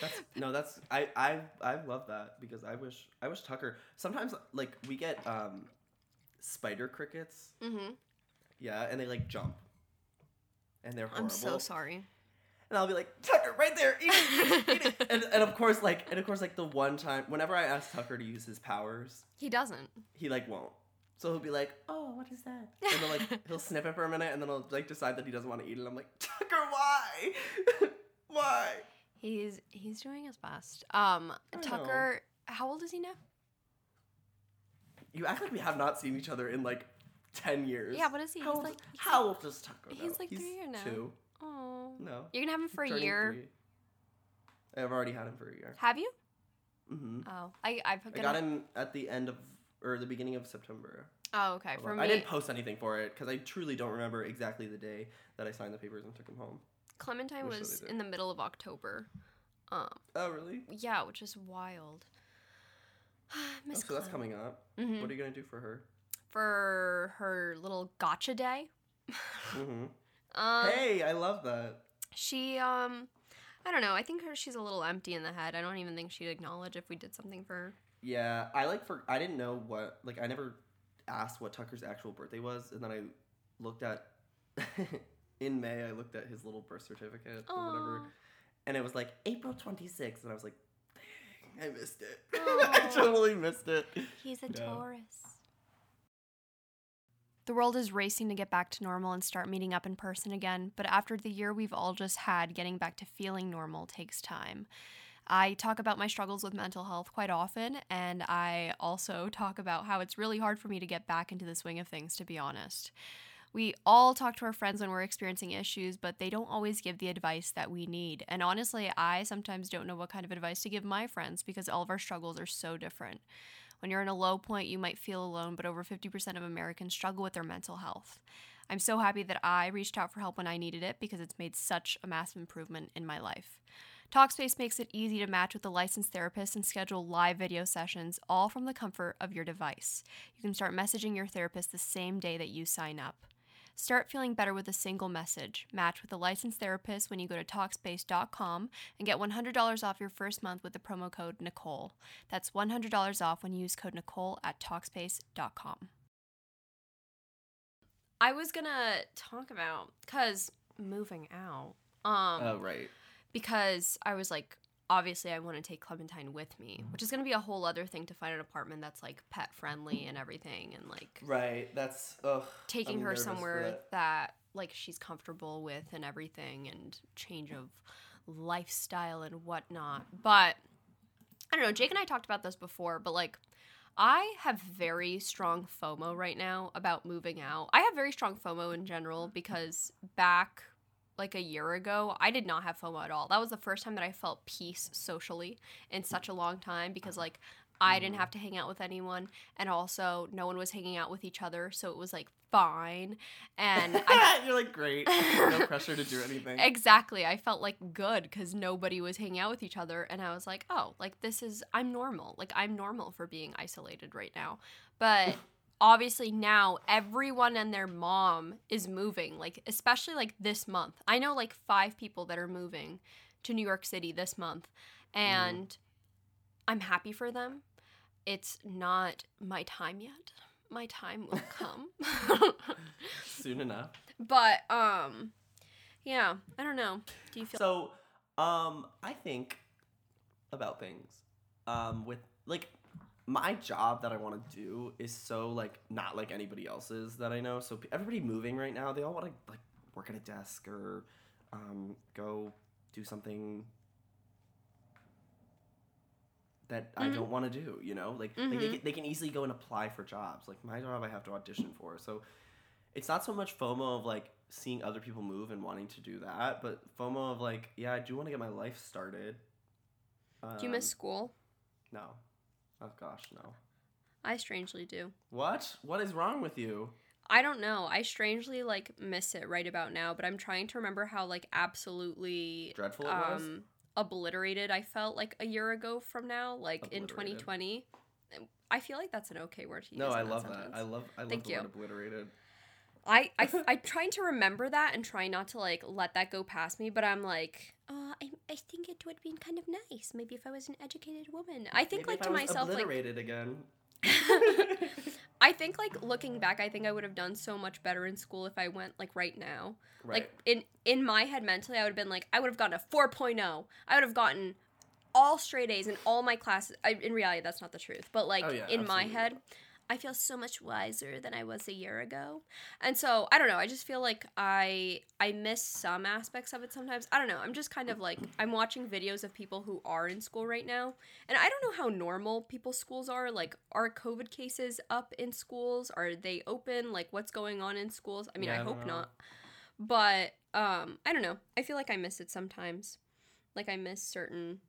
That's no, that's I I I love that because I wish I wish Tucker. Sometimes like we get um spider crickets. mm-hmm. Yeah, and they like jump. And they're horrible. I'm so sorry. And I'll be like, Tucker, right there, eat it, eat it. And, and of course, like, and of course, like the one time, whenever I ask Tucker to use his powers, He doesn't. he like won't. So he'll be like, "Oh, what is that?" And then like he'll sniff it for a minute, and then he'll like decide that he doesn't want to eat it. I'm like, Tucker, why? why? He's he's doing his best. Um I know. Tucker, how old is he now? You act like we have not seen each other in like ten years. Yeah, what is he? How He's old, like he's how old is Tucker? he's now? like three years now. Two. Oh. No. You're gonna have him for a year. three. I've already had him for a year. Have you? hmm Oh, I I've I got him at the end of or the beginning of September. Oh, okay. For me, I didn't post anything for it because I truly don't remember exactly the day that I signed the papers and took him home. Clementine was in the middle of October. Um, Oh, really? yeah, which is wild. Oh, so that's coming up. hmm What are you gonna do for her? for her little gotcha day. hmm Um, hey, I love that. she um, I don't know. I think her she's a little empty in the head. I don't even think she'd acknowledge if we did something for her. Yeah, I like for I didn't know what like I never asked what Tucker's actual birthday was, and then I looked at in May I looked at his little birth certificate or whatever, and it was like April 26th, and I was like, dang, I missed it. I totally missed it. He's a Yeah. Taurus. The world is racing to get back to normal and start meeting up in person again, but after the year we've all just had, getting back to feeling normal takes time. I talk about my struggles with mental health quite often, and I also talk about how it's really hard for me to get back into the swing of things, to be honest. We all talk to our friends when we're experiencing issues, but they don't always give the advice that we need. And honestly, I sometimes don't know what kind of advice to give my friends because all of our struggles are so different. When you're in a low point, you might feel alone, but over 50% of Americans struggle with their mental health. I'm so happy that I reached out for help when I needed it because it's made such a massive improvement in my life. Talkspace makes it easy to match with a licensed therapist and schedule live video sessions, all from the comfort of your device. You can start messaging your therapist the same day that you sign up. Start feeling better with a single message. Match with a licensed therapist when you go to Talkspace.com and get $100 off your first month with the promo code Nicole. That's $100 off when you use code Nicole at Talkspace.com. I was gonna talk about because moving out. Um, Oh right. because I was like, obviously, I want to take Clementine with me, mm-hmm. which is going to be a whole other thing to find an apartment that's like pet friendly and everything, and like Right. That's ugh. taking I'm her somewhere that. that. like she's comfortable with and everything, and change of lifestyle and whatnot. But I don't know. Jake and I talked about this before, but like. I have very strong FOMO right now about moving out. I have very strong FOMO in general because back like a year ago, I did not have FOMO at all. That was the first time that I felt peace socially in such a long time because uh-huh. like I didn't mm-hmm. have to hang out with anyone and also no one was hanging out with each other, so it was like fine. And I You're like great. no pressure to do anything. Exactly. I felt like good because nobody was hanging out with each other. And I was like, oh, like this is, I'm normal. Like I'm normal for being isolated right now. But obviously now everyone and their mom is moving, like, especially like this month. I know like five people that are moving to New York City this month. And I'm happy for them. It's not my time yet. my time will come. Soon enough. but um yeah, I don't know. Do you feel So, um, I think about things. Um, with like my job that I want to do is so like not like anybody else's that I know. So everybody moving right now, they all want to like work at a desk or um, go do something that I Mhm. don't want to do. You know, like, like they, can, they can easily go and apply for jobs. Like my job, I have to audition for. So it's not so much FOMO of like seeing other people move and wanting to do that, but FOMO of like, yeah, I do want to get my life started. do you miss Um, school? No. Oh gosh, no. I strangely do. What? What is wrong with you? I don't know. I strangely like miss it right about now, but I'm trying to remember how like absolutely Dreadful it was? um obliterated I felt like a year ago from now, like in 2020. I feel like that's an okay word to use. No, I love sentence. that. I love I love Thank the you. word obliterated. I, I I'm trying to remember that and try not to like let that go past me, but I'm like, uh, I I think it would have been kind of nice, maybe if I was an educated woman. I think Maybe like to myself like again. I think like looking back, I think I would have done so much better in school if I went like right now. right. Like in in my head mentally, I would have been like I would have gotten a 4.0. I would have gotten all straight A's in all my classes. I, in reality, that's not the truth, but like Oh, yeah, in my head. I feel so much wiser than I was a year ago. And so, I don't know, I just feel like I I miss some aspects of it sometimes. I don't know. I'm just kind of like I'm watching videos of people who are in school right now. And I don't know how normal people's schools are. Like are COVID cases up in schools? Are they open? Like what's going on in schools? I mean, Yeah, I I hope know. not. But um I don't know. I feel like I miss it sometimes. Like I miss certain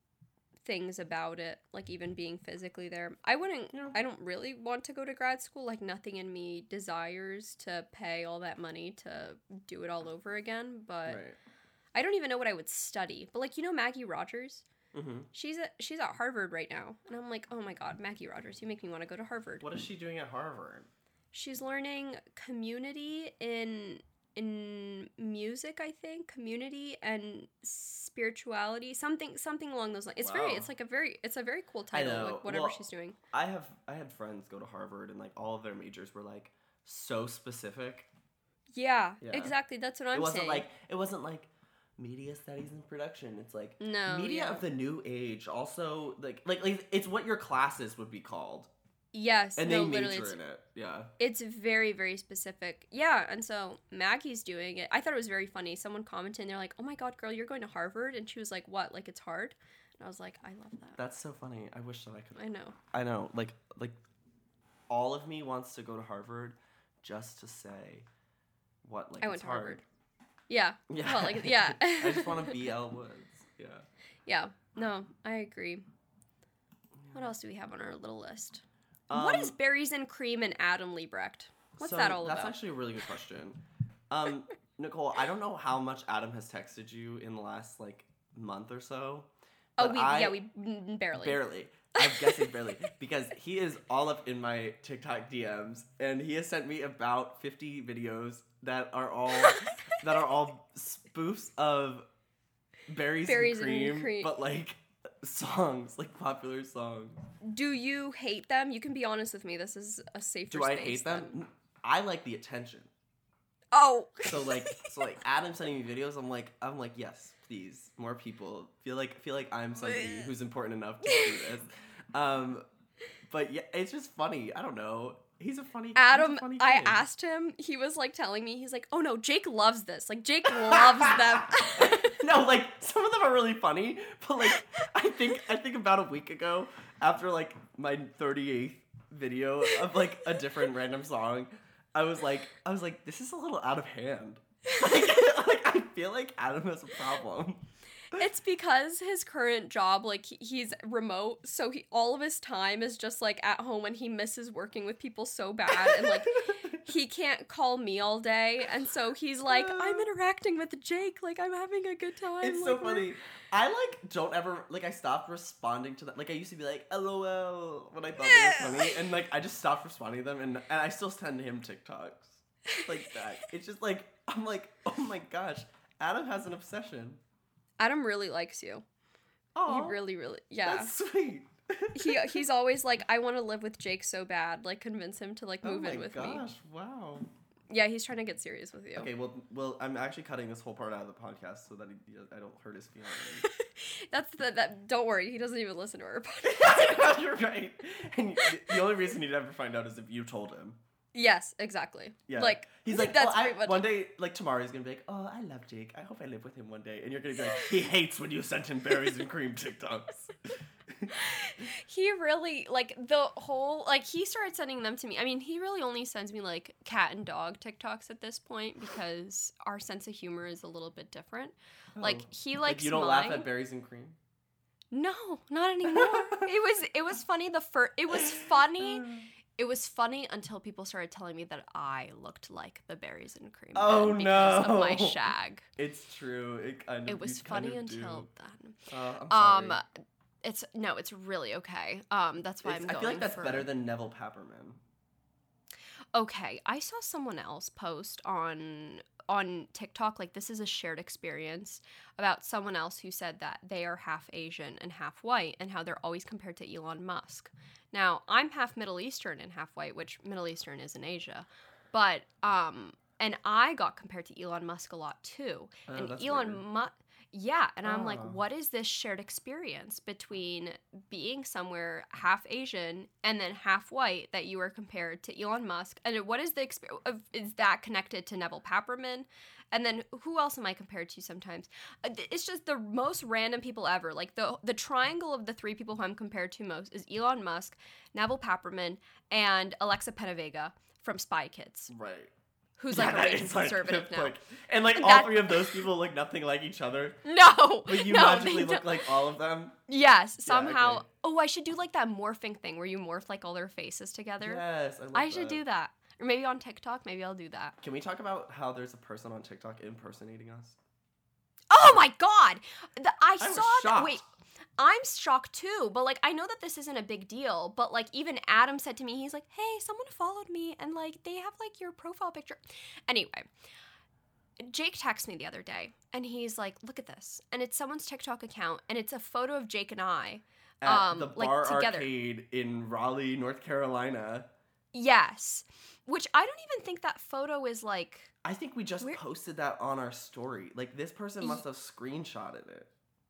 things about it, like even being physically there. I wouldn't Yeah. I don't really want to go to grad school. Like nothing in me desires to pay all that money to do it all over again, but right. I don't even know what I would study. But like you know Maggie Rogers? hmm She's at she's at Harvard right now. And I'm like, "Oh my god, Maggie Rogers, you make me want to go to Harvard." What is she doing at Harvard? She's learning community in in music, I think, community and spirituality, something something along those lines. It's very it's like a very it's a very cool title, like whatever Well, she's doing. I have I had friends go to Harvard and like all of their majors were like so specific. Yeah, Yeah. exactly. That's what I'm it wasn't saying. like it wasn't like media studies and production. It's like no, media yeah. of the new age. Also like like like it's what your classes would be called. Yes, And no, they literally, major it's, in it. Yeah. it's very very specific. Yeah, and so Maggie's doing it. I thought it was very funny. Someone commented, and they're like, "Oh my god, girl, you're going to Harvard," and she was like, "What? Like it's hard?" And I was like, "I love that. That's so funny. I wish that I could I know." I know, like like all of me wants to go to Harvard just to say what like I went to hard. Harvard. Yeah, Yeah. Well, like, yeah. I just want to be Elle Woods. Yeah. yeah. No, I agree. What else do we have on our little list? What is Um, berries and cream and Adam Liebrecht? What's so that all That's about? That's actually a really good question. Um, Nicole, I don't know how much Adam has texted you in the last like month or so. oh, we I- yeah, we barely. Barely. I'm guessing barely because he is all up in my TikTok DMs and he has sent me about 50 videos that are all that are all spoofs of berries, Berries and, and cream, cream. but like songs, like popular songs. Do you hate them? You can be honest with me. This is a safe. Do I hate them? than- I like the attention. Oh. So like so like Adam sending me videos, I'm like I'm like yes, please, more people. Feel like feel like I'm somebody who's important enough to do this. Um, but yeah, it's just funny. I don't know. He's a funny. he's a Adam, funny I asked him. He was like telling me. He's like, "Oh no, Jake loves this. Like Jake loves them." no, like some of them are really funny, but like I think I think about a week ago after like my 38th video of like a different random song, I was like I was like this is a little out of hand. like, like I feel like Adam has a problem. It's because his current job, like he's remote, so he all of his time is just like at home, and he misses working with people so bad, and like he can't call me all day, and so he's like, I'm uh. interacting with Jake, like I'm having a good time. It's like, so funny. I like don't ever like I stopped responding to that. Like I used to be like LOL when I thought they were funny, and like I just stopped responding to them, and and I still send him TikToks like that. It's just like I'm like oh my gosh, Adam has an obsession. Adam really likes you. Oh, He really, really, yeah. that's sweet. he he's always like, I want to live with Jake so bad. Like, convince him to like oh move my in with me. Oh gosh! Wow. Yeah, he's trying to get serious with you. Okay, well, well, I'm actually cutting this whole part out of the podcast so that he, I don't hurt his feelings. That's the that. Don't worry, he doesn't even listen to our podcast. You're right. And the only reason he'd ever find out is if you told him. Yes, exactly. Yeah. Like He's like, that's oh, I, much. one day, like tomorrow, he's gonna be like, oh, I love Jake. I hope I live with him one day. And you're gonna be like, he hates when you send him berries and cream TikToks. he really like the whole like he started sending them to me. I mean, he really only sends me like cat and dog TikToks at this point because our sense of humor is a little bit different. Oh. Like Oh. he like likes you don't mine. laugh at berries and cream. No, not anymore. it was it was funny the first it was funny. It was funny until people started telling me that I looked like the berries and cream. Oh, man because of my shag. It's true. It kind of. It was funny until do. then. Uh, I'm Um it's no, it's really okay. Um that's why It's- I'm going. I feel like that's for- better than Neville Papperman. Okay, I saw someone else post on on TikTok like this is a shared experience about someone else who said that they are half Asian and half white and how they're always compared to Elon Musk. Now, I'm half Middle Eastern and half white, which Middle Eastern is in Asia. But um and I got compared to Elon Musk a lot too. Oh, and Elon. Musk yeah, and I'm like, Ah. what is this shared experience between being somewhere half Asian and then half white that you are compared to Elon Musk? And what is the experience? Is that connected to Neville Papperman? And then who else am I compared to sometimes? Uh, It's just the most random people ever. Like the the triangle of the three people who I'm compared to most is Elon Musk, Neville Papperman, and Alexa PenaVega from Spy Kids, Right. Who's Yeah, like a is, like, conservative now. like- and like all that- three of those people look nothing like each other. No, But you no, magically look don't. like all of them. Yes, somehow. okay. Oh, I should do like that morphing thing where you morph like all their faces together. Yes, I, I should do that. Or maybe on TikTok, maybe I'll do that. Can we talk about how there's a person on TikTok impersonating us? Oh my god! The, I, I saw that. Wait, I'm shocked too. But like, I know that this isn't a big deal. But like, even Adam said to me, he's like, "Hey, someone followed me, and like, they have like your profile picture." Anyway, Jake texted me the other day, and he's like, "Look at this," and it's someone's TikTok account, and it's a photo of Jake and I. At Um, the like, Bar together. Arcade in Raleigh, North Carolina. Yes, which I don't even think that photo is like. I think we just posted that on our story. Like this person must have screenshotted it.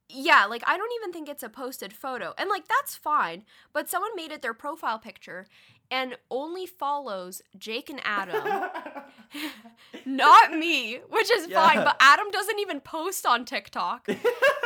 Yeah, like I don't even think it's a posted photo. And like that's fine, but someone made it their profile picture and only follows Jake and Adam, not me, which is fine, but Adam doesn't even post on TikTok.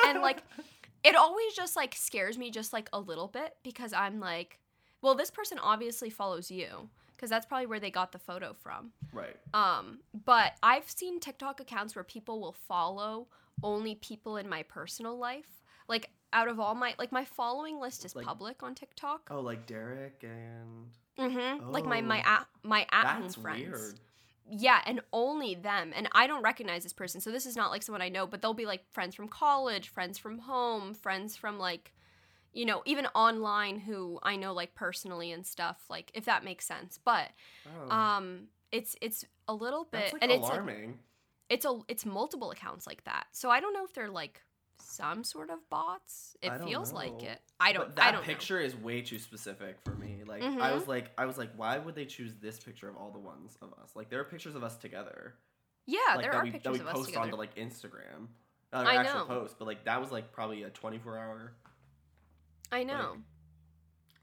And like it always just like scares me just like a little bit because I'm like, well, this person obviously follows you because that's probably where they got the photo from. right. Um, but I've seen TikTok accounts where people will follow only people in my personal life. Like out of all my like my following list is Like- public on TikTok. Oh, like Derek and Mm-hmm. Like my my Oh. at my at home friends. weird. Yeah, and only them. And I don't recognize this person, so this is not like someone I know. But they'll be like friends from college, friends from home, friends from like, you know, even online who I know like personally and stuff. Like if that makes sense. But Oh, um, it's it's a little bit that's like and it's a, alarming. It's a it's multiple accounts like that. So I don't know if they're like some sort of bots. It I feels like it. I don't. But that I don't picture is way too specific for me. Like I Mhm. was like I was like, why would they choose this picture of all the ones of us? Like there are pictures of us together. Yeah, like there are we pictures that we of us post together. onto like Instagram. Uh, I actual know. post, but like that was like probably a 24 hour. I know.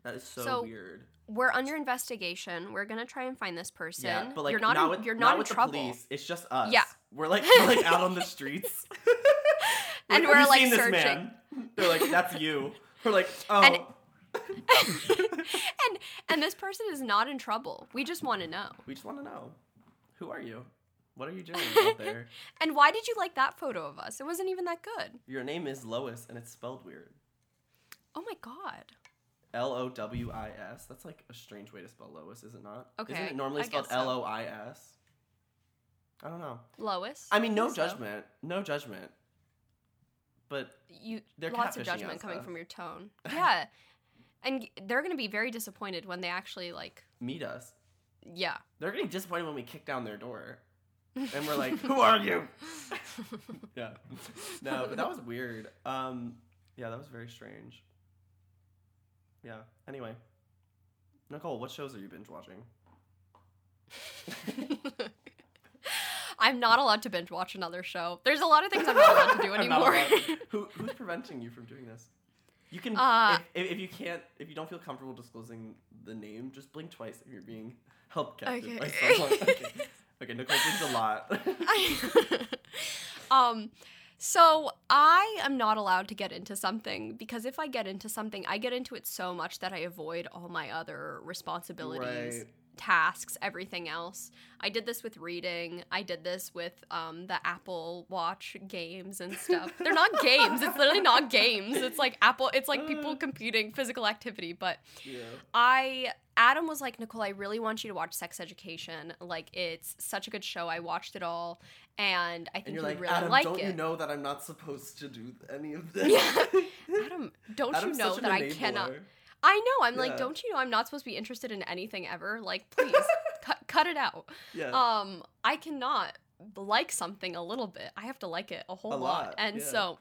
That is so, So, weird. We're under investigation. We're gonna try and find this person. Yeah, but like you're not. not in, with you're not, not, in with trouble. the police. It's just us. Yeah. We're like we're like out on the streets. And we're, like, searching. man? They're like, that's you. We're like, oh. And- and and this person is not in trouble. We just want to know. we just want to know, who are you? What are you doing out there? And why did you like that photo of us? It wasn't even that good. Your name is Lois, and it's spelled weird. Oh my god. L O W I S. That's like a strange way to spell Lois, is it not? Okay. Isn't it normally I spelled so. L O I S? I don't know. Lois. I mean, no think so. judgment. No judgment. But You They're lots of judgment us, coming though. from your tone. Yeah. and they're going to be very disappointed when they actually like meet us. yeah. They're getting disappointed when we kick down their door. And we're like, who are you? yeah. No, but that was weird. Um, yeah, that was very strange. yeah. Anyway, Nicole, what shows are you binge watching? I'm not allowed to binge watch another show. There's a lot of things I'm not allowed to do anymore. allowed- Who who's preventing you from doing this? You can Uh, if, if, if you can't if you don't feel comfortable disclosing the name, just blink twice if you're being held captive by Okay. someone. Okay. okay, Nicole blinks a lot. um so I am not allowed to get into something because if I get into something, I get into it so much that I avoid all my other responsibilities, Right. Tasks, everything else. I did this with reading. I did this with um, the Apple Watch games and stuff. They're not games. It's literally not games. It's like Apple. It's like people competing physical activity. But yeah. I Adam was like, Nicole, I really want you to watch Sex Education. Like it's such a good show. I watched it all, and I think And you you're like, really Adam, like don't it. you know that I'm not supposed to do any of this? Yeah. Adam, don't Adam's you know that I cannot? I know. I'm like, don't you know I'm not supposed to be interested in anything ever? Like, please cut cut it out. Yeah. Um, I cannot like something a little bit. I have to like it a whole A lot. lot, And yeah. so,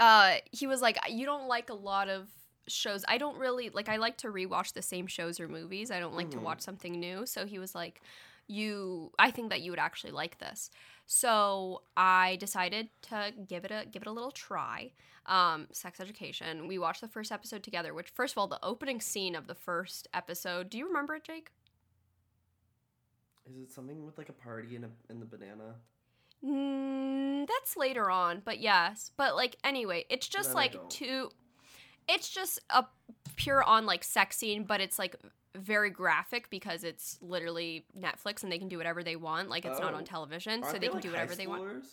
uh, he was like, you don't like a lot of shows. I don't really like. I like to rewatch the same shows or movies. I don't like to Mhm. watch something new. So he was like, you. I think that you would actually like this. So I decided to give it a give it a little try. Um, sex education. We watched the first episode together. Which, first of all, the opening scene of the first episode. Do you remember it, Jake? Is it something with like a party and a and the banana? Mm, that's later on, but yes. But like anyway, it's just like two. It's just a pure on like sex scene, but it's like very graphic because it's literally Netflix and they can do whatever they want. Like it's not Oh. on television, so Aren't they can like, do whatever they want.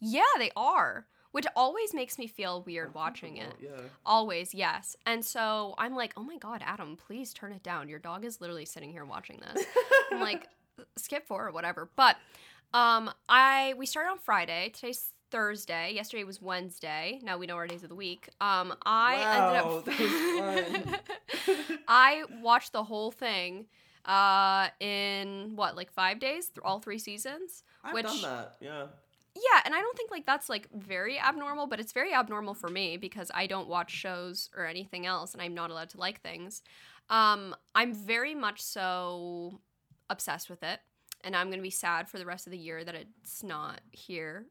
Yeah, they are. Which always makes me feel weird watching it. Yeah. Always, yes. And so I'm like, oh my god, Adam, please turn it down. Your dog is literally sitting here watching this. I'm like, skip forward, whatever. But um, I we started on Friday. Today's Thursday. Yesterday was Wednesday. Now we know our days of the week. Um, I Wow, ended up. I watched the whole thing uh in what like five days th- all three seasons I've which done that. Yeah. yeah and i don't think like that's like very abnormal but it's very abnormal for me because i don't watch shows or anything else and i'm not allowed to like things um i'm very much so obsessed with it and i'm gonna be sad for the rest of the year that it's not here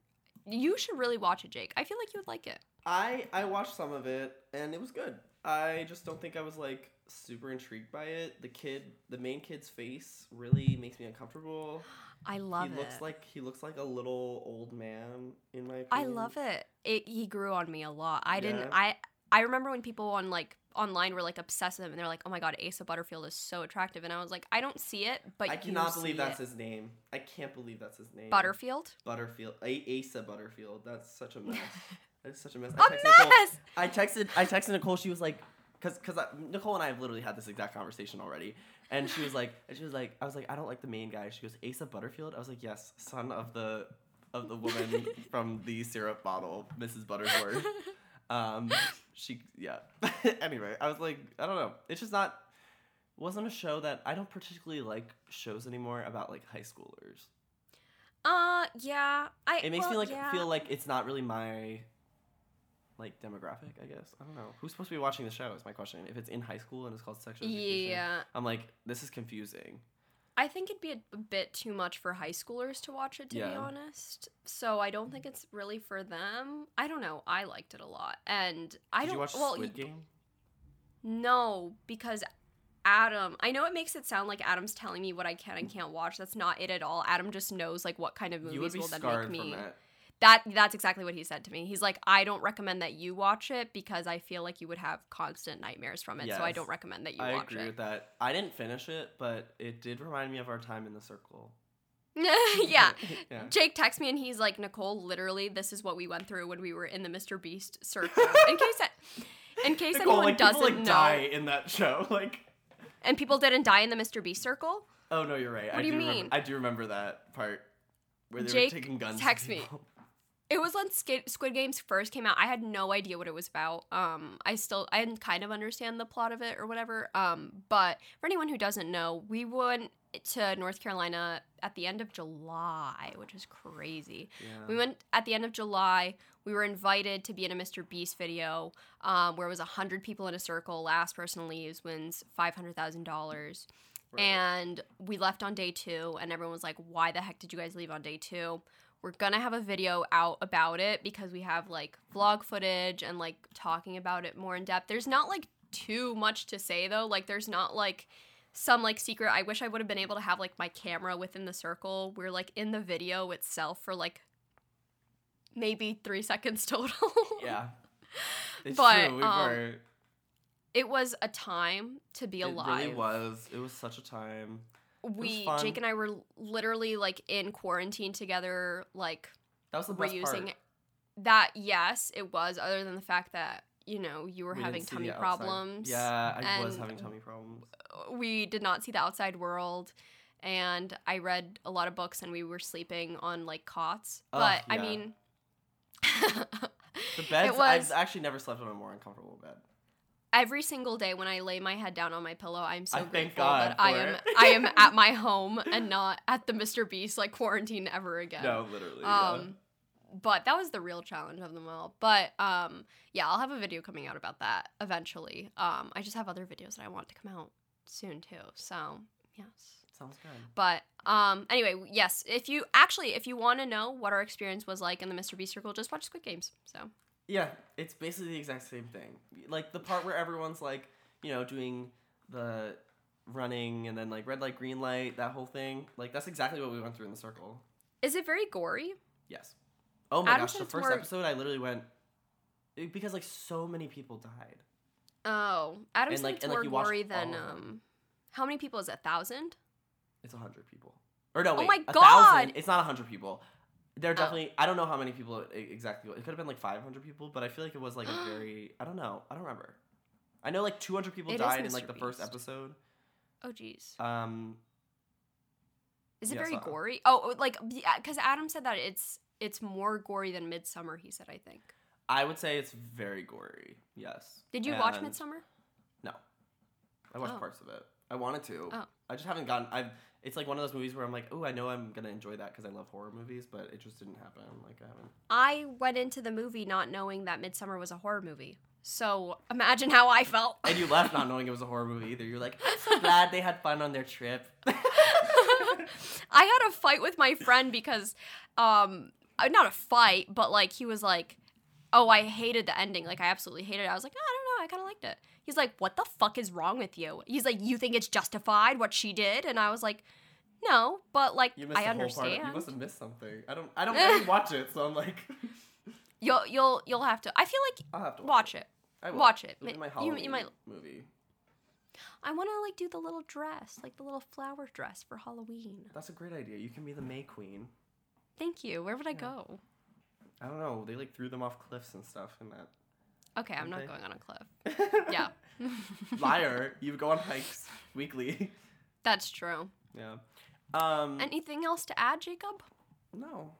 you should really watch it jake i feel like you would like it I I watched some of it and it was good. I just don't think I was like super intrigued by it. The kid, the main kid's face really makes me uncomfortable. i love he it He looks like he looks like a little old man in my opinion. I love it. It he grew on me a lot. I didn't I I remember when people on like online were like obsessed with him and they're like, "Oh my god, Asa Butterfield is so attractive." And I was like, "I don't see it, but I cannot believe that's it. his name. I can't believe that's his name. Butterfield." Butterfield. A- Asa Butterfield. That's such a mess. That's such a mess. A I texted Nicole- mess. I texted I texted Nicole. She was like, because because Nicole and I have literally had this exact conversation already, and she was like, and she was like, I was like, I don't like the main guy. She goes, Asa Butterfield. I was like, yes, son of the of the woman from the syrup bottle, Mrs. Butterworth. Um, she yeah. anyway, I was like, I don't know. It's just not. Wasn't a show that I don't particularly like shows anymore about like high schoolers. Uh, yeah. I It makes me like yeah. feel like it's not really my like demographic. I guess I don't know who's supposed to be watching the show. Is my question. If it's in high school and it's called sexual education, Yeah. I'm like this is confusing. I think it'd be a, bit too much for high schoolers to watch it, to be Yeah. honest. So I don't think it's really for them. I don't know. I liked it a lot, and I Did don't. you watch well, Squid Game? No, because Adam, I know it makes it sound like Adam's telling me what I can and mm. can't watch. That's not it at all. Adam just knows like what kind of movies will then make from me. That. That that's exactly what he said to me. He's like, I don't recommend that you watch it because I feel like you would have constant nightmares from it. So I don't recommend that you I watch agree it. with that. I didn't finish it, but it did remind me of our time in the circle. yeah. yeah. Jake texts me and he's like, Nicole, literally, this is what we went through when we were in the Mr. Beast circle. in case that, in case Nicole, anyone like, doesn't people, like, know, die in that show. Like, and people didn't die in the Mr. Beast circle. oh no, you're right. What I do you remember- mean? I do remember that part where they Jake were taking guns. text me. It was when Squid Games first came out. I had no idea what it was about. Um, I still I didn't kind of understand the plot of it or whatever. Um, but for anyone who doesn't know, we went to North Carolina at the end of July, which is crazy. Yeah. We went at the end of July. We were invited to be in a Mr. Beast video um, where it was hundred people in a circle. Last person leaves wins five hundred thousand dollars. Right. And we left on day two, and everyone was like, "Why the heck did you guys leave on day two? We're gonna have a video out about it because we have like vlog footage and like talking about it more in depth. There's not like too much to say though. Like there's not like some like secret. I wish I would have been able to have like my camera within the circle. We're like in the video itself for like maybe three seconds total. yeah. It's But, true. We um, were. it was a time to be alive. It really was. It was such a time. We. Jake and I were literally like in quarantine together, like That was the we're best using part. that. Yes, it was. Other than the fact that you know you were We having tummy problems. Yeah, I was having tummy problems. We did not see the outside world, and I read a lot of books, and we were sleeping on like cots. But I mean. The beds. was- I've actually never slept on a more uncomfortable bed. Every single day when I lay my head down on my pillow, I'm so I thank grateful God that I am. I am at my home and not at the Mr. Beast like quarantine ever again. No, literally. Um, but that was the real challenge of them all. But um, yeah, I'll have a video coming out about that eventually. Um, I just have other videos that I want to come out soon too. So yes. Sounds good. But um, anyway, yes. If you actually, if you want to know what our experience was like in the Mr. Beast circle, just watch Squid Games. So Yeah, it's basically the exact same thing. Like the part where everyone's like, you know, doing the running and then like red light, green light, that whole thing. Like that's exactly what we went through in the circle. is it very gory? Yes. Oh my Adam gosh, the first more- episode I literally went it- because like so many people died. Oh, Adam And, like- it's and, like, more gory than all of them. um. How many people is it? a Thousand? It's a hundred people. Or no, Oh wait, my a God! thousand. It's not a hundred people. There are Oh. definitely. I don't know how many people it exactly. It could have been like five hundred people, but I feel like it was like a very. I don't know. I don't remember. I know like two hundred people It died in like the first episode. Oh, jeez. Um, Is it Yeah, very so- gory? Oh, like because Adam said that it's it's more gory than Midsommar. He said, I think. I would say it's very gory. Yes. Did you watch Midsommar? No. I watched Oh. parts of it. I wanted to. Oh. I just haven't gotten. I've. It's like one of those movies where I'm like, oh, I know I'm gonna enjoy that because I love horror movies, but it just didn't happen. Like I haven't. I went into the movie not knowing that Midsommar was a horror movie. So imagine how I felt. And you left not knowing it was a horror movie either. You're like, I'm so glad they had fun on their trip. I had a fight with my friend because, um, uh, not a fight, but like he was like, "Oh, I hated the ending. Like I absolutely hated it." I was like, "No, I don't. I kind of liked it." He's like, "What the fuck is wrong with you?" He's like, "You think it's justified what she did?" And I was like, "No, but like You missed I understand. Of, you must have missed something. I don't. I don't. really watch it, so I'm like, You'll you'll you'll have to. I feel like I'll have to watch it. I will. watch it. It'll my you- Halloween you might- movie. I want to like do the little dress, like the little flower dress for Halloween. That's a great idea. You can be the May Queen. Thank you. Where would I go? I don't know. They like threw them off cliffs and stuff in that. Okay, I'm not going on a cliff. Yeah. Liar. You go on hikes weekly. That's true. Yeah. Um. Anything else to add, Jacob? no.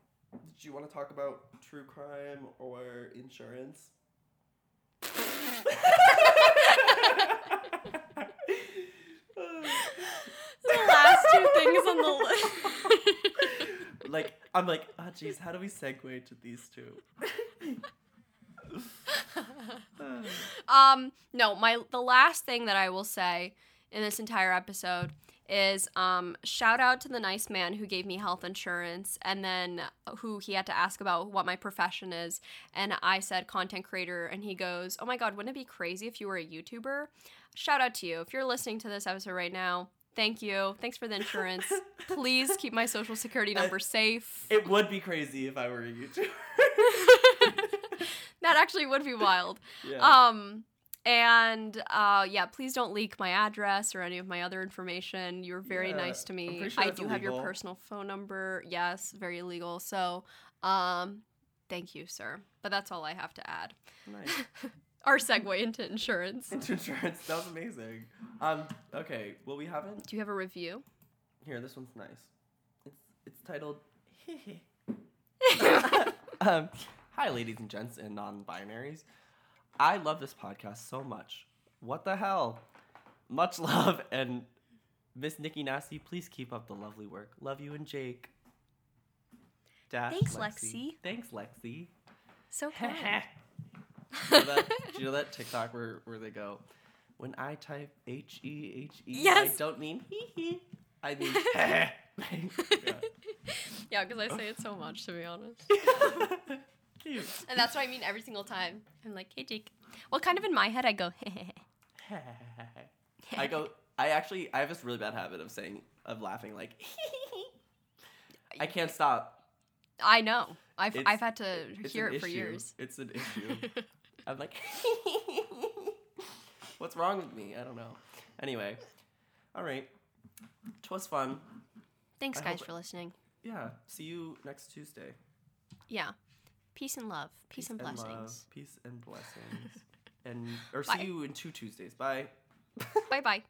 Did you want to talk about true crime or insurance? the last two things on the list. like I'm like, oh jeez, how do we segue to these two? um, no, my the last thing that I will say in this entire episode is um shout out to the nice man who gave me health insurance and then who he had to ask about what my profession is and I said content creator and he goes, "Oh my god, wouldn't it be crazy if you were a YouTuber?" Shout out to you. If you're listening to this episode right now, thank you. Thanks for the insurance. Please keep my social security number safe. it would be crazy if I were a YouTuber. that actually would be wild. yeah. Um and uh yeah, please don't leak my address or any of my other information. You're very Yeah, nice to me. sure I do have your personal phone number. Yes, very illegal. So, um thank you, sir. But that's all I have to add. nice. Our segue into insurance. Into insurance. That was amazing. Um. Okay. Well, we haven't. Do you have a review? Here, this one's nice. It's it's titled. um, hi, ladies and gents and non-binaries. I love this podcast so much. What the hell? Much love and Miss Nikki Nasty, please keep up the lovely work. Love you and Jake. Dash Thanks, Lexi. Thanks, Lexi. So do, kind. you know that, do you know that TikTok where, where they go, when I type H E H E, I Yes. don't mean hee hee. I mean yeah. yeah, because I say it so much, to be honest. Cute. And that's what I mean every single time. I'm like, hey, Jake. Well, kind of in my head, I go, I go. I actually. I have this really bad habit of saying of laughing like. I can't stop. I know. I've, It's- I've had to It's hear an it for issue. years. It's an issue. I'm like. What's wrong with me? I don't know. Anyway, all right. Twas fun. Thanks, I guys, hope- for listening. Yeah. See you next Tuesday. Yeah. Peace and love. Peace, and love. blessings. Peace and blessings. and or Bye. see you in two Tuesdays. Bye. bye bye.